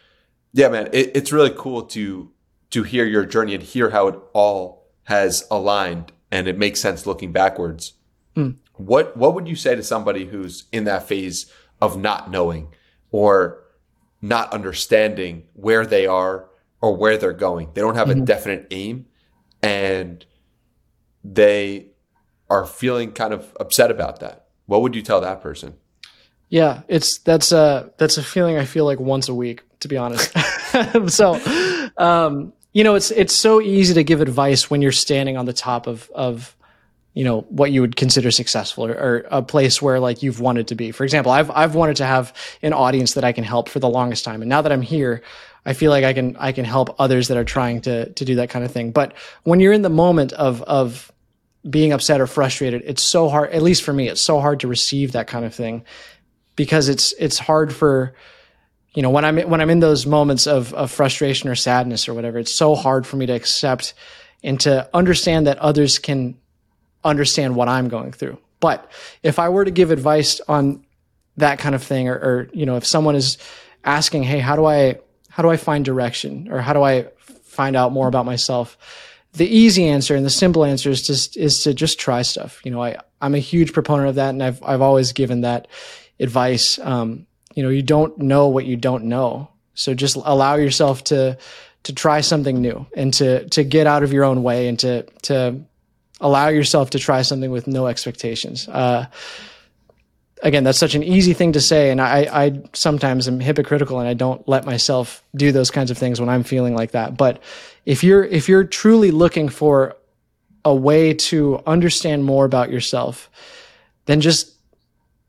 yeah, man, it, it's really cool to to hear your journey and hear how it all has aligned and it makes sense looking backwards. Mm. What what would you say to somebody who's in that phase of not knowing or not understanding where they are or where they're going. They don't have a definite aim and they are feeling kind of upset about that. What would you tell that person? Yeah, it's that's a that's a feeling I feel like once a week, to be honest. so, um, you know, it's it's so easy to give advice when you're standing on the top of of you know what you would consider successful or, or, a place where like you've wanted to be. For example, I've I've wanted to have an audience that I can help for the longest time, and now that I'm here, I feel like I can I can help others that are trying to to do that kind of thing. But when you're in the moment of of being upset or frustrated, it's so hard. At least for me, it's so hard to receive that kind of thing because it's it's hard for you know when I'm when I'm in those moments of of frustration or sadness or whatever. It's so hard for me to accept and to understand that others can understand what I'm going through. But if I were to give advice on that kind of thing, or, or you know, if someone is asking, "Hey, how do I how do I find direction, or how do I find out more about myself?" the easy answer and the simple answer is just is to just try stuff. You know, I I'm a huge proponent of that, and I've I've always given that advice. Um, you know, you don't know what you don't know, so just allow yourself to to try something new and to to get out of your own way and to to allow yourself to try something with no expectations. Uh, again, that's such an easy thing to say, and I, I sometimes am hypocritical and I don't let myself do those kinds of things when I'm feeling like that. But if you're if you're truly looking for a way to understand more about yourself, then just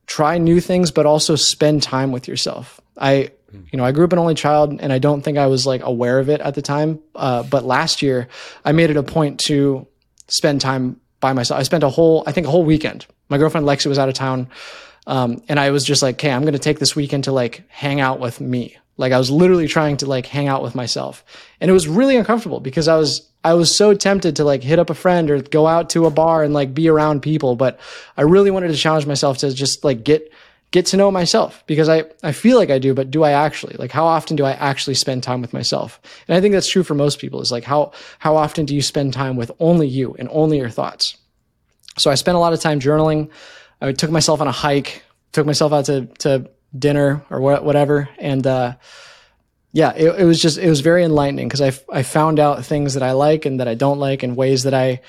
try new things, but also spend time with yourself. I, you know, I grew up an only child, and I don't think I was like aware of it at the time. Uh, but last year, I made it a point to spend time by myself. I spent a whole, I think, a whole weekend. My girlfriend Lexi was out of town. Um, and I was just like, okay, I'm going to take this weekend to like hang out with me. Like I was literally trying to like hang out with myself. And it was really uncomfortable because I was, I was so tempted to like hit up a friend or go out to a bar and like be around people. But I really wanted to challenge myself to just like get, get to know myself because I, I feel like I do, but do I actually like how often do I actually spend time with myself? And I think that's true for most people is like how, how often do you spend time with only you and only your thoughts? So I spent a lot of time journaling. I took myself on a hike, took myself out to, to dinner or whatever. And, uh, yeah, it, it, was just, it was very enlightening because I, I found out things that I like and that I don't like and ways that I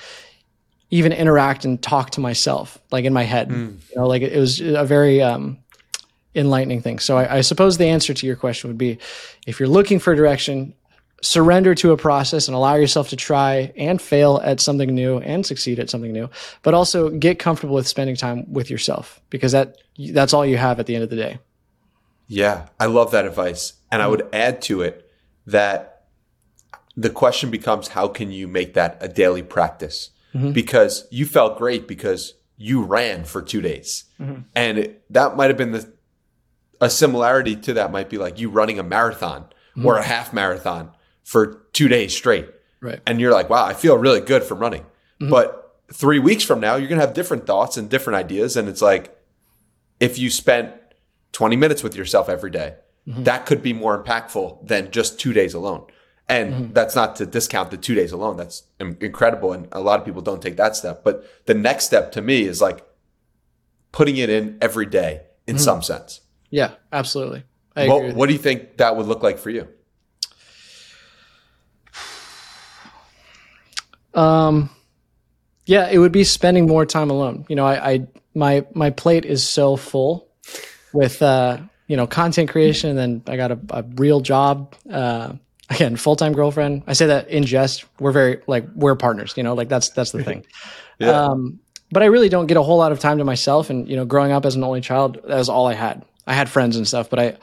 even interact and talk to myself, like in my head, mm. you know, like it, it was a very, um, enlightening thing. So I, I suppose the answer to your question would be if you're looking for direction, surrender to a process and allow yourself to try and fail at something new and succeed at something new, but also get comfortable with spending time with yourself because that that's all you have at the end of the day. Yeah, I love that advice. And I would add to it that the question becomes how can you make that a daily practice? Mm-hmm. Because you felt great because you ran for 2 days. Mm-hmm. And it, that might have been the a similarity to that might be like you running a marathon mm-hmm. or a half marathon for two days straight. Right. And you're like, wow, I feel really good from running. Mm-hmm. But three weeks from now, you're going to have different thoughts and different ideas. And it's like, if you spent 20 minutes with yourself every day, mm-hmm. that could be more impactful than just two days alone. And mm-hmm. that's not to discount the two days alone. That's incredible. And a lot of people don't take that step. But the next step to me is like putting it in every day in mm-hmm. some sense. Yeah, absolutely. What, what do you think that would look like for you? Um, yeah, it would be spending more time alone. You know, I, I my my plate is so full with uh, you know content creation, and then I got a, a real job. Uh, again, full time girlfriend. I say that in jest. We're very like we're partners. You know, like that's that's the thing. yeah. Um, but I really don't get a whole lot of time to myself. And you know, growing up as an only child, that was all I had. I had friends and stuff, but I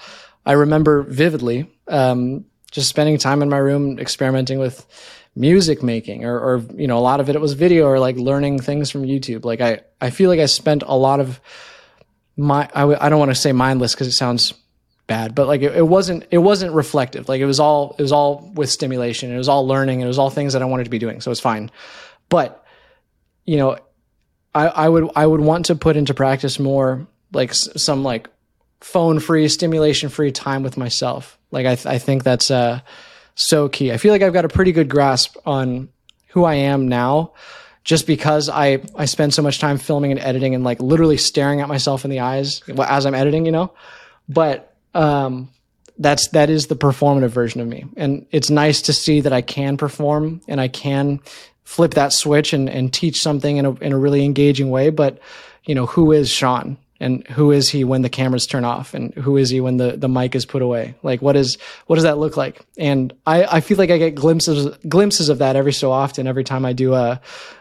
I remember vividly um, just spending time in my room experimenting with music making or, or you know a lot of it, it was video or like learning things from youtube like i i feel like i spent a lot of my I w- I don't want to say mindless because it sounds bad but like it, it, wasn't it wasn't reflective. Like it was all it was all with stimulation. It was all learning. It was all things that i wanted to be doing so it's fine. But you know i i would i would want to put into practice more like s- some like phone free stimulation free time with myself. Like i th- i think that's uh so key. I feel like I've got a pretty good grasp on who I am now just because I, I spend so much time filming and editing and like literally staring at myself in the eyes as I'm editing, you know? But um, that's that is the performative version of me, and it's nice to see that I can perform and I can flip that switch and and teach something in a in a really engaging way. But you know, who is Sean? And who is he when the cameras turn off? And who is he when the, the mic is put away? Like what is what does that look like? And i i feel like i get glimpses glimpses of that every so often every time i do a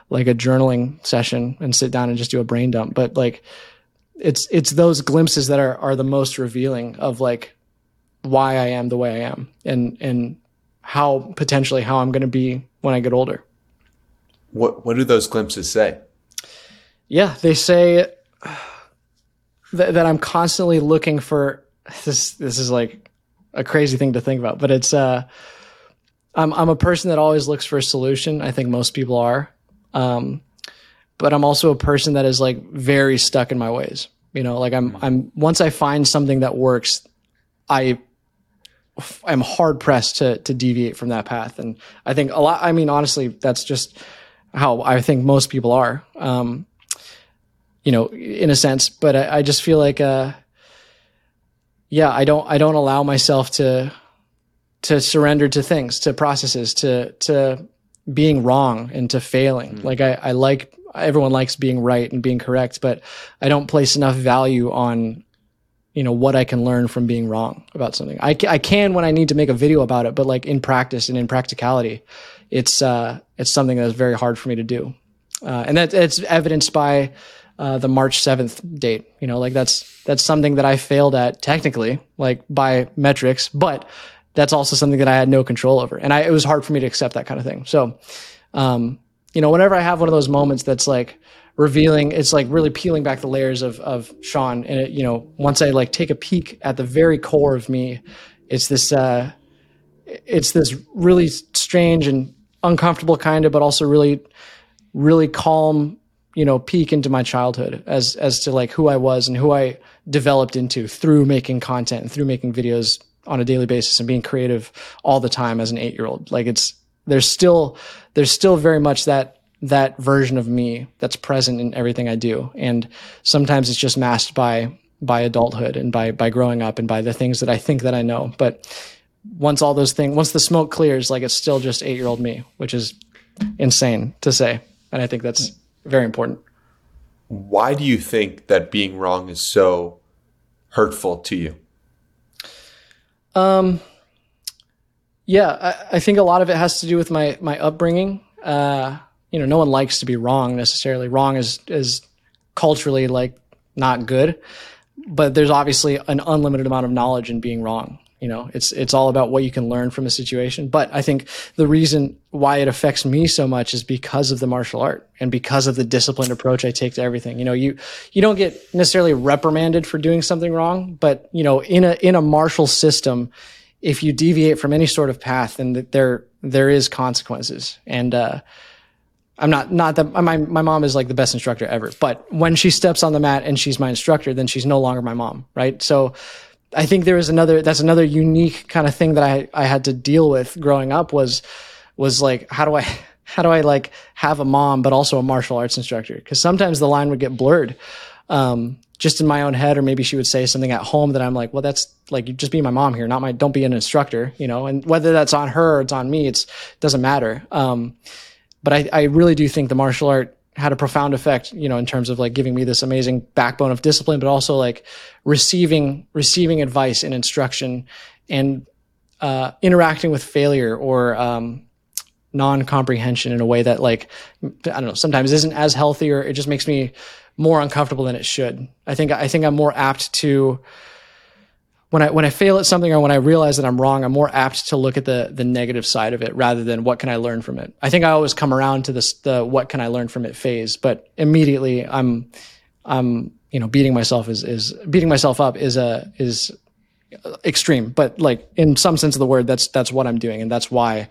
like a journaling session and sit down and just do a brain dump. But like it's it's those glimpses that are are the most revealing of like why i am the way i am and and how potentially how i'm going to be when i get older. What what do those glimpses say? Yeah they say that, that I'm constantly looking for this this is like a crazy thing to think about, but it's uh I'm I'm a person that always looks for a solution. I think most people are. Um but I'm also a person that is like very stuck in my ways. You know, like I'm I'm once I find something that works, I I'm hard pressed to to deviate from that path. And I think a lot I mean honestly, that's just how I think most people are. Um you know, in a sense. But I, I just feel like, uh, yeah, I don't, I don't allow myself to, to surrender to things, to processes, to, to being wrong and to failing. Mm. Like I, I like, everyone likes being right and being correct, but I don't place enough value on, you know, what I can learn from being wrong about something. I, I can when I need to make a video about it, but like in practice and in practicality, it's, uh, it's something that's very hard for me to do. Uh, and that it's evidenced by, uh, the March 7th date. You know, like that's that's something that I failed at technically, like by metrics, but that's also something that I had no control over. And I, it was hard for me to accept that kind of thing. So, um, you know, whenever I have one of those moments that's like revealing, it's like really peeling back the layers of, of Sean. And it, you know, once I like take a peek at the very core of me, it's this, uh, it's this really strange and uncomfortable kind of, but also really, really calm you know peek into my childhood as as to like who I was and who I developed into through making content and through making videos on a daily basis and being creative all the time as an 8-year-old like it's there's still there's still very much that that version of me that's present in everything I do. And sometimes it's just masked by by adulthood and by by growing up and by the things that I think that I know. But once all those things once the smoke clears like it's still just 8-year-old me which is insane to say. And I think that's very important. Why do you think that being wrong is so hurtful to you? Um, yeah, I, I think a lot of it has to do with my my upbringing. Uh, you know, no one likes to be wrong necessarily. Wrong is is culturally like not good, but there's obviously an unlimited amount of knowledge in being wrong. You know, it's it's all about what you can learn from a situation. But I think the reason why it affects me so much is because of the martial art and because of the disciplined approach I take to everything. You know, you you don't get necessarily reprimanded for doing something wrong, but you know, in a in a martial system, if you deviate from any sort of path, then there there is consequences. And uh, I'm not not that my my mom is like the best instructor ever, but when she steps on the mat and she's my instructor, then she's no longer my mom, right? So I think there is another that's another unique kind of thing that I I had to deal with growing up was was like how do I how do I like have a mom but also a martial arts instructor? Because sometimes the line would get blurred um, just in my own head or maybe she would say something at home that I'm like well that's like you just be my mom here not my don't be an instructor you know? And whether that's on her or it's on me it's it doesn't matter um, but I, I really do think the martial art had a profound effect, you know, in terms of like giving me this amazing backbone of discipline, but also like receiving receiving advice and instruction and uh, interacting with failure or um, non comprehension in a way that like I don't know sometimes isn't as healthy or it just makes me more uncomfortable than it should. I think I think I'm more apt to when I when I fail at something or when I realize that I'm wrong, I'm more apt to look at the the negative side of it rather than what can I learn from it. I think I always come around to this the what can I learn from it phase, but immediately I'm I'm you know beating myself is is beating myself up is a is extreme, but like in some sense of the word, that's that's what I'm doing, and that's why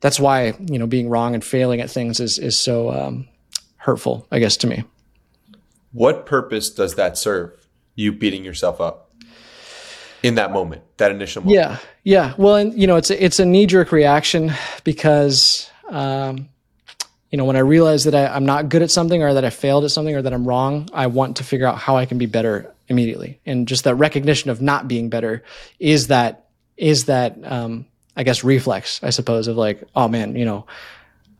that's why you know being wrong and failing at things is is so um, hurtful, I guess, to me. What purpose does that serve? You beating yourself up? In that moment, that initial moment. Yeah, yeah. Well, and you know, it's a, it's a knee jerk reaction because um, you know when I realize that I, am not good at something or that I failed at something or that I'm wrong, I want to figure out how I can be better immediately. And just that recognition of not being better is that, is that, um, I guess reflex, I suppose, of like, oh man, you know,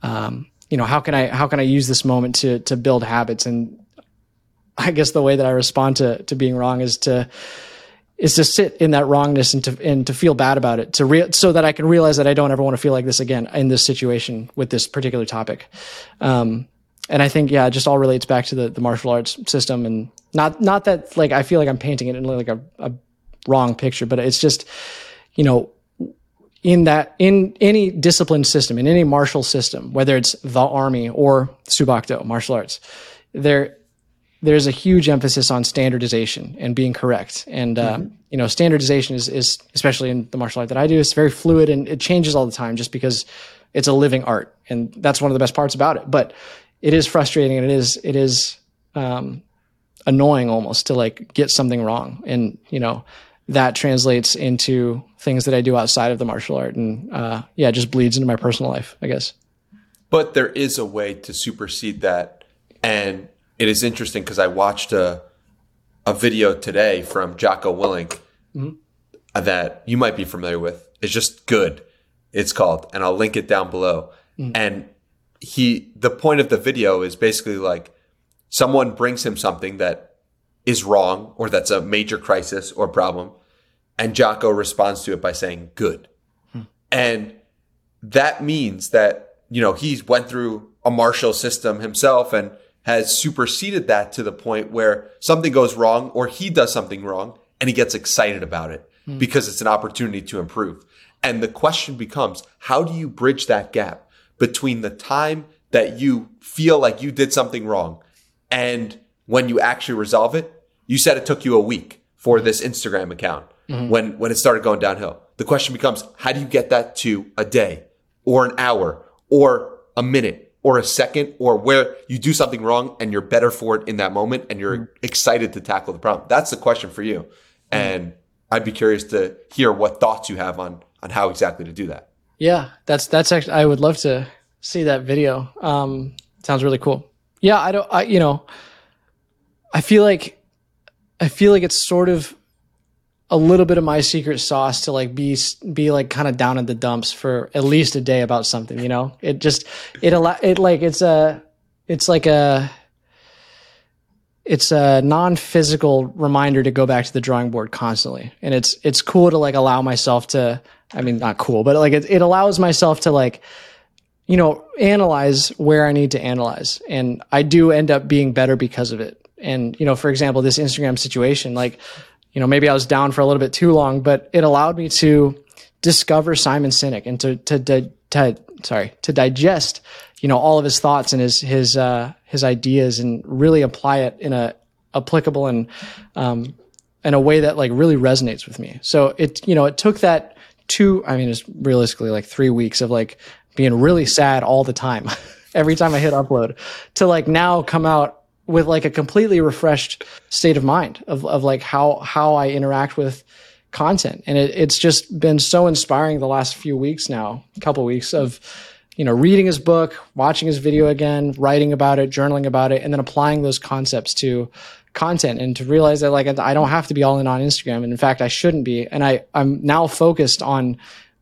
um, you know, how can I, how can I use this moment to, to build habits? And I guess the way that I respond to, to being wrong is to, is to sit in that wrongness and to and to feel bad about it to re- so that I can realize that I don't ever want to feel like this again in this situation with this particular topic. Um, and I think yeah, it just all relates back to the the martial arts system and not not that like I feel like I'm painting it in like a, a wrong picture, but it's just you know in that in any disciplined system in any martial system, whether it's the army or Soo Bahk Do martial arts, there there's a huge emphasis on standardization and being correct. And uh, mm-hmm. you know, standardization is is especially in the martial art that I do, it's very fluid and it changes all the time, just because it's a living art, and that's one of the best parts about it. But it is frustrating and it is it is um, annoying almost to like get something wrong, and you know that translates into things that I do outside of the martial art, and uh, yeah, it just bleeds into my personal life, I guess. But there is a way to supersede that and it is interesting because I watched a a video today from Jocko Willink mm-hmm. that you might be familiar with. It's just good. It's called, and I'll link it down below. Mm-hmm. And he, the point of the video is basically like someone brings him something that is wrong or that's a major crisis or problem, and Jocko responds to it by saying good. Mm-hmm. And that means that you know he's went through a martial system himself and has superseded that to the point where something goes wrong or he does something wrong and he gets excited about it mm. because it's an opportunity to improve. And the question becomes, how do you bridge that gap between the time that you feel like you did something wrong and when you actually resolve it? You said it took you a week for this Instagram account mm-hmm. when, when it started going downhill. The question becomes, how do you get that to a day or an hour or a minute or a second or where you do something wrong and you're better for it in that moment and you're mm-hmm. excited to tackle the problem? That's the question for you. Mm-hmm. And I'd be curious to hear what thoughts you have on on how exactly to do that. Yeah, that's that's actually I would love to see that video. Um sounds really cool. Yeah, I don't I you know I feel like I feel like it's sort of a little bit of my secret sauce to like be be like kind of down in the dumps for at least a day about something you know? It just it allow it like it's a it's like a it's a non-physical reminder to go back to the drawing board constantly. And it's it's cool to like allow myself to i mean not cool but like it, it allows myself to like you know analyze where i need to analyze. And i do end up being better because of it. And you know for example this instagram situation like you know, maybe I was down for a little bit too long, but it allowed me to discover Simon Sinek and to, to, to, to sorry, to digest, you know, all of his thoughts and his, his, uh, his ideas and really apply it in a applicable and, um, in a way that like really resonates with me. So it, you know, it took that two, I mean, it's realistically like three weeks of like being really sad all the time. Every time I hit upload to like now come out with like a completely refreshed state of mind of, of like how how I interact with content. And it, it's just been so inspiring the last few weeks now, a couple weeks of, you know, reading his book, watching his video again, writing about it, journaling about it, and then applying those concepts to content and to realize that like I don't have to be all in on Instagram. And in fact, I shouldn't be. And I, I'm now focused on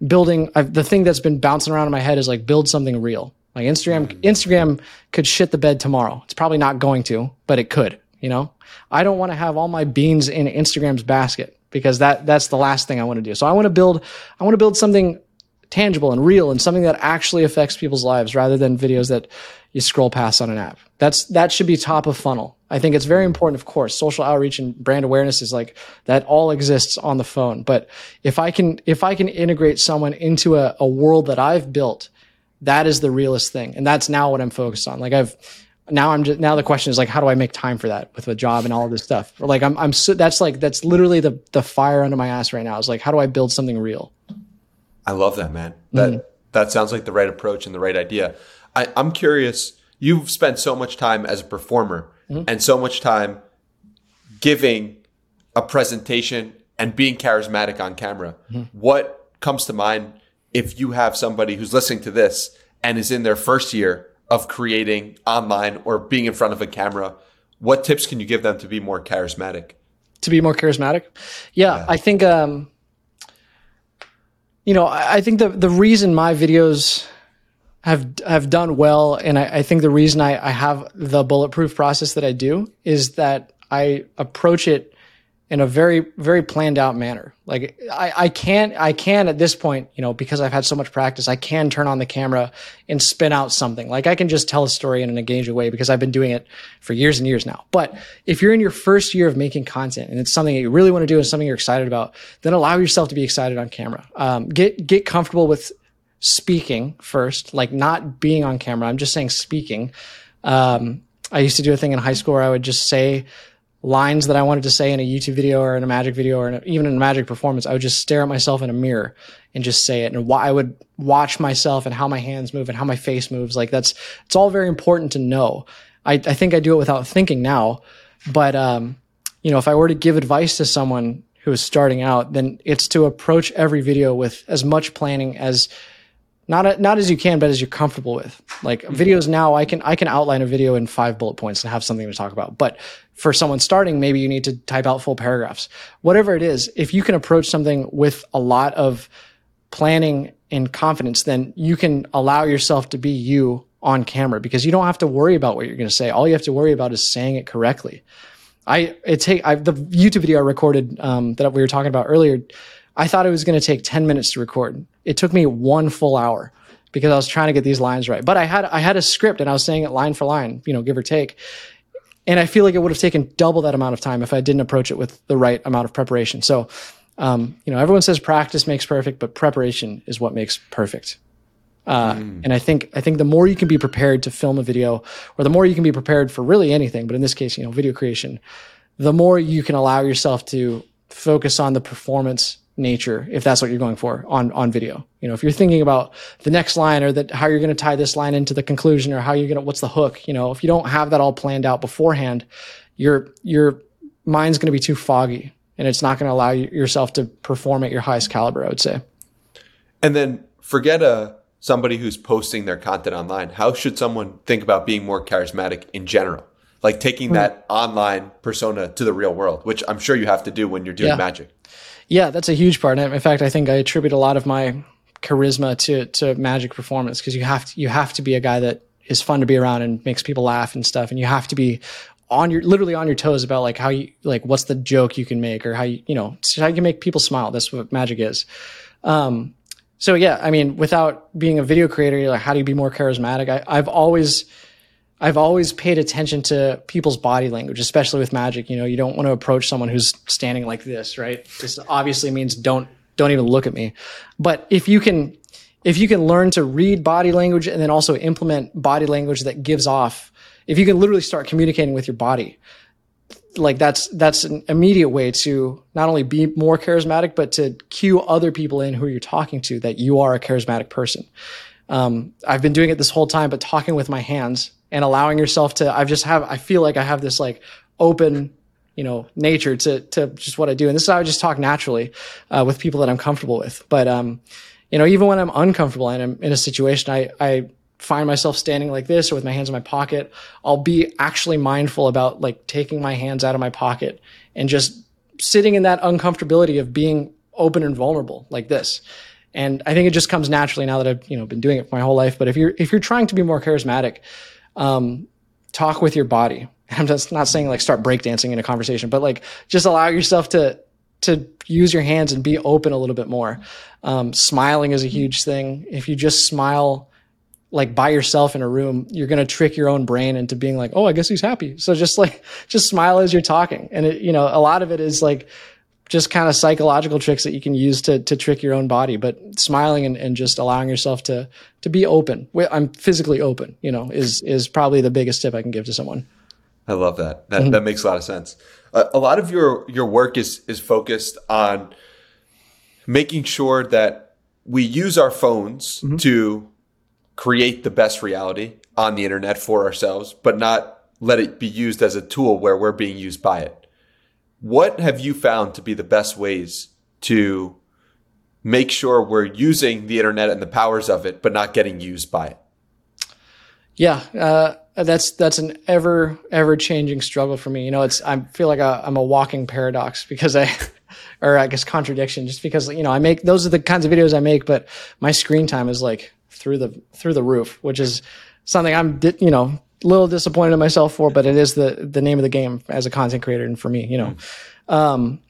building I've, the thing that's been bouncing around in my head is like build something real like Instagram, Instagram could shit the bed tomorrow. It's probably not going to, but it could. You know, I don't want to have all my beans in Instagram's basket because that that's the last thing I want to do. So I want to build, I want to build something tangible and real and something that actually affects people's lives rather than videos that you scroll past on an app. That's that should be top of funnel. I think it's very important, of course. Social outreach and brand awareness is like that all exists on the phone. But if I can if I can integrate someone into a, a world that I've built that is the realest thing. And that's now what I'm focused on. Like I've, now I'm just, now the question is like, how do I make time for that with a job and all of this stuff? Or like I'm, I'm so, that's like, that's literally the, the fire under my ass right now is like, how do I build something real? I love that, man. That, mm that sounds like the right approach and the right idea. I, I'm curious, you've spent so much time as a performer mm-hmm. and so much time giving a presentation and being charismatic on camera. Mm-hmm. What comes to mind if you have somebody who's listening to this and is in their first year of creating online or being in front of a camera, what tips can you give them to be more charismatic? to be more charismatic. Yeah, yeah. I think um, you know, I think the the reason my videos have have done well, and I, I think the reason I, I have the bulletproof process that I do is that I approach it in a very very planned out manner. Like I, I can i can at this point you know because i've had so much practice i can turn on the camera and spin out something. Like i can just tell a story in an engaging way because i've been doing it for years and years now. But if you're in your first year of making content and it's something that you really want to do and something you're excited about then allow yourself to be excited on camera. Um, get get comfortable with speaking first like not being on camera. I'm just saying speaking. Um, i used to do a thing in high school where i would just say lines that I wanted to say in a YouTube video or in a magic video or a, even in a magic performance, I would just stare at myself in a mirror and just say it. And I would watch myself and how my hands move and how my face moves. Like that's, it's all very important to know. I, I think I do it without thinking now, but, um, you know, if I were to give advice to someone who is starting out, then it's to approach every video with as much planning as not not as you can, but as you're comfortable with. Like mm-hmm. videos now, I can I can outline a video in five bullet points and have something to talk about. But for someone starting, maybe you need to type out full paragraphs. Whatever it is, if you can approach something with a lot of planning and confidence, then you can allow yourself to be you on camera because you don't have to worry about what you're going to say. All you have to worry about is saying it correctly. I it take I, the YouTube video I recorded um, that we were talking about earlier. I thought it was going to take 10 minutes to record. It took me one full hour because I was trying to get these lines right. But I had I had a script and I was saying it line for line, you know, give or take. And I feel like it would have taken double that amount of time if I didn't approach it with the right amount of preparation. So, um, you know, everyone says practice makes perfect, but preparation is what makes perfect. Uh, mm. And I think I think the more you can be prepared to film a video, or the more you can be prepared for really anything, but in this case, you know, video creation, the more you can allow yourself to focus on the performance nature if that's what you're going for on on video. You know if you're thinking about the next line or that how you're going to tie this line into the conclusion or how you're going to what's the hook? You know if you don't have that all planned out beforehand your your mind's going to be too foggy and it's not going to allow yourself to perform at your highest caliber i would say. And then forget a uh, somebody who's posting their content online. How should someone think about being more charismatic in general? Like taking hmm. that online persona to the real world which i'm sure you have to do when you're doing yeah. magic yeah, that's a huge part. In fact, I think I attribute a lot of my charisma to to magic performance because you have to you have to be a guy that is fun to be around and makes people laugh and stuff, and you have to be on your literally on your toes about like how you like what's the joke you can make or how you you know how you can make people smile. That's what magic is. Um, so yeah, I mean, without being a video creator, like, how do you be more charismatic? I, I've always I've always paid attention to people's body language, especially with magic. You know, you don't want to approach someone who's standing like this, right? This obviously means don't don't even look at me. But if you can if you can learn to read body language and then also implement body language that gives off, if you can literally start communicating with your body, like that's that's an immediate way to not only be more charismatic, but to cue other people in who you're talking to that you are a charismatic person. Um, I've been doing it this whole time, but talking with my hands and allowing yourself to I've just have I feel like I have this like open you know nature to to just what I do. And this is how I just talk naturally uh, with people that I'm comfortable with. But um you know even when I'm uncomfortable and I'm in a situation I I find myself standing like this or with my hands in my pocket I'll be actually mindful about like taking my hands out of my pocket and just sitting in that uncomfortability of being open and vulnerable like this. And I think it just comes naturally now that I've you know been doing it for my whole life. But if you're if you're trying to be more charismatic um, talk with your body. I'm just not saying like start breakdancing in a conversation, but like just allow yourself to to use your hands and be open a little bit more. Um, smiling is a huge thing. If you just smile like by yourself in a room, you're going to trick your own brain into being like, "Oh, I guess he's happy." So just like just smile as you're talking. And it, you know, a lot of it is like just kind of psychological tricks that you can use to to trick your own body. But smiling and, and just allowing yourself to to be open. I'm physically open. You know, is is probably the biggest tip I can give to someone. I love that. That mm-hmm. that makes a lot of sense. Uh, a lot of your your work is is focused on making sure that we use our phones mm-hmm. to create the best reality on the internet for ourselves, but not let it be used as a tool where we're being used by it. What have you found to be the best ways to make sure we're using the internet and the powers of it, but not getting used by it? Yeah. Uh, that's that's an ever ever changing struggle for me. You know, it's I feel like i am a walking paradox because I, or I guess contradiction, just because you know I make those are the kinds of videos I make, but my screen time is like through the through the roof, which is something I'm you know a little disappointed in myself for, but it is the the name of the game as a content creator and for me, you know. Um,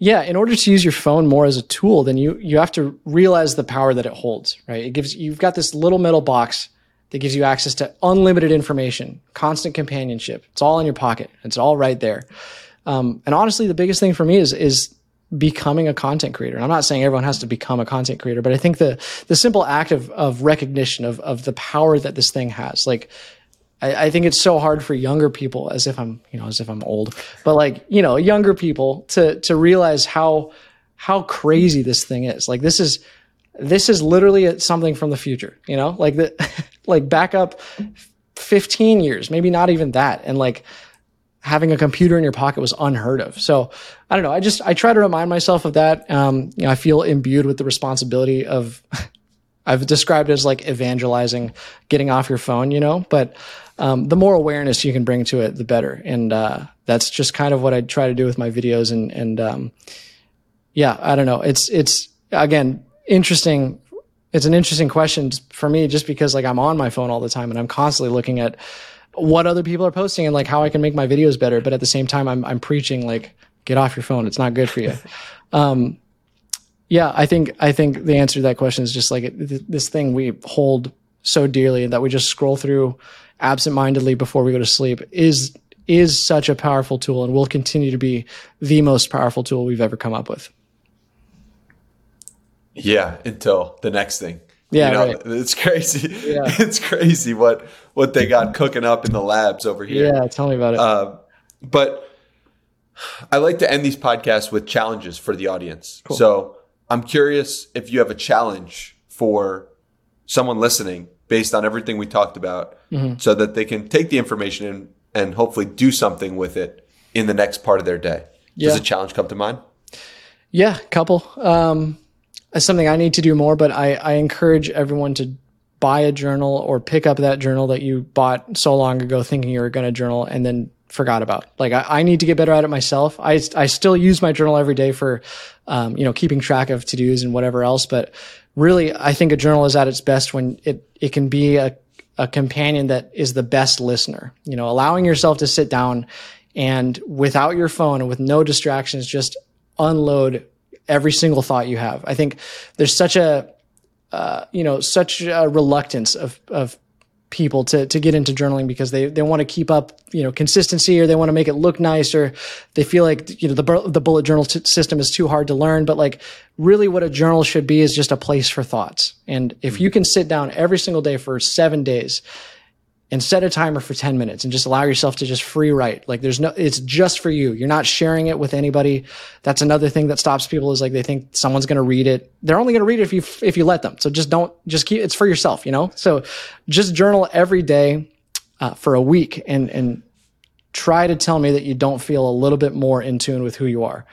yeah, in order to use your phone more as a tool, then you you have to realize the power that it holds, right? It gives you've got this little metal box that gives you access to unlimited information, constant companionship. It's all in your pocket. It's all right there. Um, and honestly, the biggest thing for me is is becoming a content creator. And I'm not saying everyone has to become a content creator, but I think the the simple act of of recognition of of the power that this thing has, like I, I, think it's so hard for younger people, as if I'm, you know, as if I'm old, but like, you know, younger people to to realize how how crazy this thing is. Like this is this is literally something from the future, you know, like the like back up 15 years, maybe not even that, and like having a computer in your pocket was unheard of. So I don't know. I just I try to remind myself of that. Um, you know, I feel imbued with the responsibility of. I've described it as like evangelizing, getting off your phone, you know, but um, the more awareness you can bring to it, the better. And uh, that's just kind of what I try to do with my videos. And and um, yeah, I don't know. It's it's again interesting. It's an interesting question for me, just because like I'm on my phone all the time and I'm constantly looking at what other people are posting and like how I can make my videos better. But at the same time, I'm I'm preaching like get off your phone. It's not good for you. Um, yeah, I think I think the answer to that question is just like this thing we hold so dearly that we just scroll through absentmindedly before we go to sleep is is such a powerful tool and will continue to be the most powerful tool we've ever come up with. Yeah, until the next thing. Yeah, you know, right. it's crazy. Yeah. It's crazy what what they got cooking up in the labs over here. Yeah, tell me about it. Uh, but I like to end these podcasts with challenges for the audience. Cool. So I'm curious if you have a challenge for someone listening based on everything we talked about mm-hmm. so that they can take the information and, and hopefully do something with it in the next part of their day. Yeah. Does a challenge come to mind? Yeah, couple. Um, something I need to do more, but I, I encourage everyone to buy a journal or pick up that journal that you bought so long ago thinking you were going to journal and then forgot about. Like I, I, need to get better at it myself. I, I still use my journal every day for, um, you know, keeping track of to dos and whatever else. But really, I think a journal is at its best when it, it can be a, a companion that is the best listener, you know, allowing yourself to sit down and without your phone and with no distractions, just unload every single thought you have. I think there's such a, uh, you know, such a reluctance of, of people to to get into journaling because they they want to keep up you know consistency or they want to make it look nice or they feel like you know the the bullet journal t- system is too hard to learn. But like really what a journal should be is just a place for thoughts. And if you can sit down every single day for 7 days and set a timer for 10 minutes and just allow yourself to just free write. Like there's no, it's just for you. You're not sharing it with anybody. That's another thing that stops people is like they think someone's going to read it. They're only going to read it if you, if you let them. So just don't, just keep, it's for yourself, you know? So just journal every day uh, for a week and, and try to tell me that you don't feel a little bit more in tune with who you are.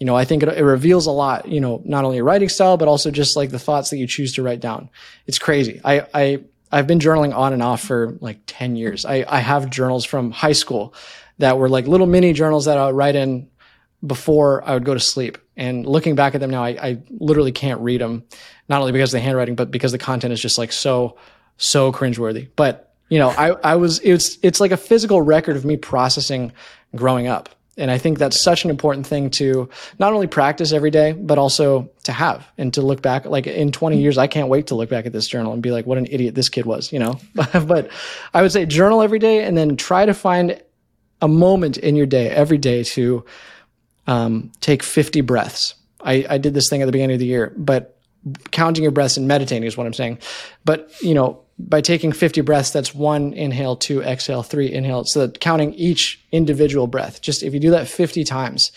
You know, I think it, it reveals a lot, you know, not only your writing style, but also just like the thoughts that you choose to write down. It's crazy. I, I, I've been journaling on and off for like 10 years. I, I have journals from high school that were like little mini journals that I would write in before I would go to sleep. And looking back at them now, I, I literally can't read them, not only because of the handwriting, but because the content is just like so, so cringeworthy. But, you know, I, I was, it's, it's like a physical record of me processing growing up. And I think that's such an important thing to not only practice every day, but also to have and to look back. Like in 20 years, I can't wait to look back at this journal and be like, what an idiot this kid was, you know? but I would say journal every day and then try to find a moment in your day, every day to um, take 50 breaths. I, I did this thing at the beginning of the year, but counting your breaths and meditating is what I'm saying. But, you know, by taking 50 breaths, that's one inhale, two exhale, three inhale. So that counting each individual breath, just if you do that 50 times,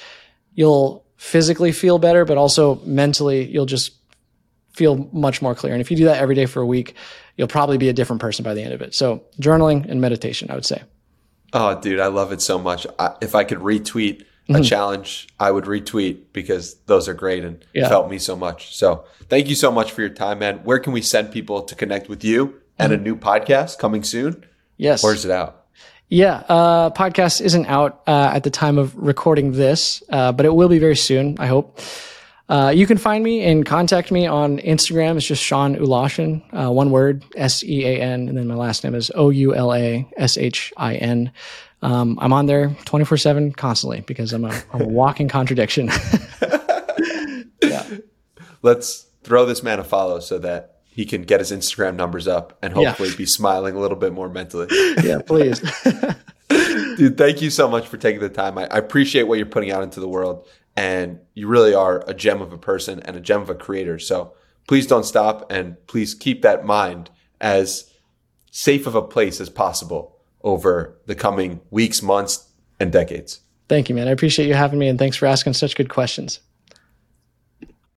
you'll physically feel better, but also mentally, you'll just feel much more clear. And if you do that every day for a week, you'll probably be a different person by the end of it. So journaling and meditation, I would say. Oh, dude, I love it so much. I, if I could retweet a mm-hmm. challenge, I would retweet because those are great and yeah. felt me so much. So thank you so much for your time, man. Where can we send people to connect with you and a mm-hmm. new podcast coming soon? Yes. Where's it out? Yeah, uh, podcast isn't out uh, at the time of recording this, uh, but it will be very soon. I hope. Uh, you can find me and contact me on Instagram. It's just Sean Oulashin, uh, one word, S E A N, and then my last name is O U L A S H I N. Um, I'm on there 24 7 constantly because I'm a, I'm a walking contradiction. yeah. Let's throw this man a follow so that he can get his Instagram numbers up and hopefully yeah. be smiling a little bit more mentally. yeah, please. Dude, thank you so much for taking the time. I, I, appreciate what you're putting out into the world. And you really are a gem of a person and a gem of a creator. So please don't stop and please keep that mind as safe of a place as possible over the coming weeks, months, and decades. Thank you, man. I appreciate you having me and thanks for asking such good questions.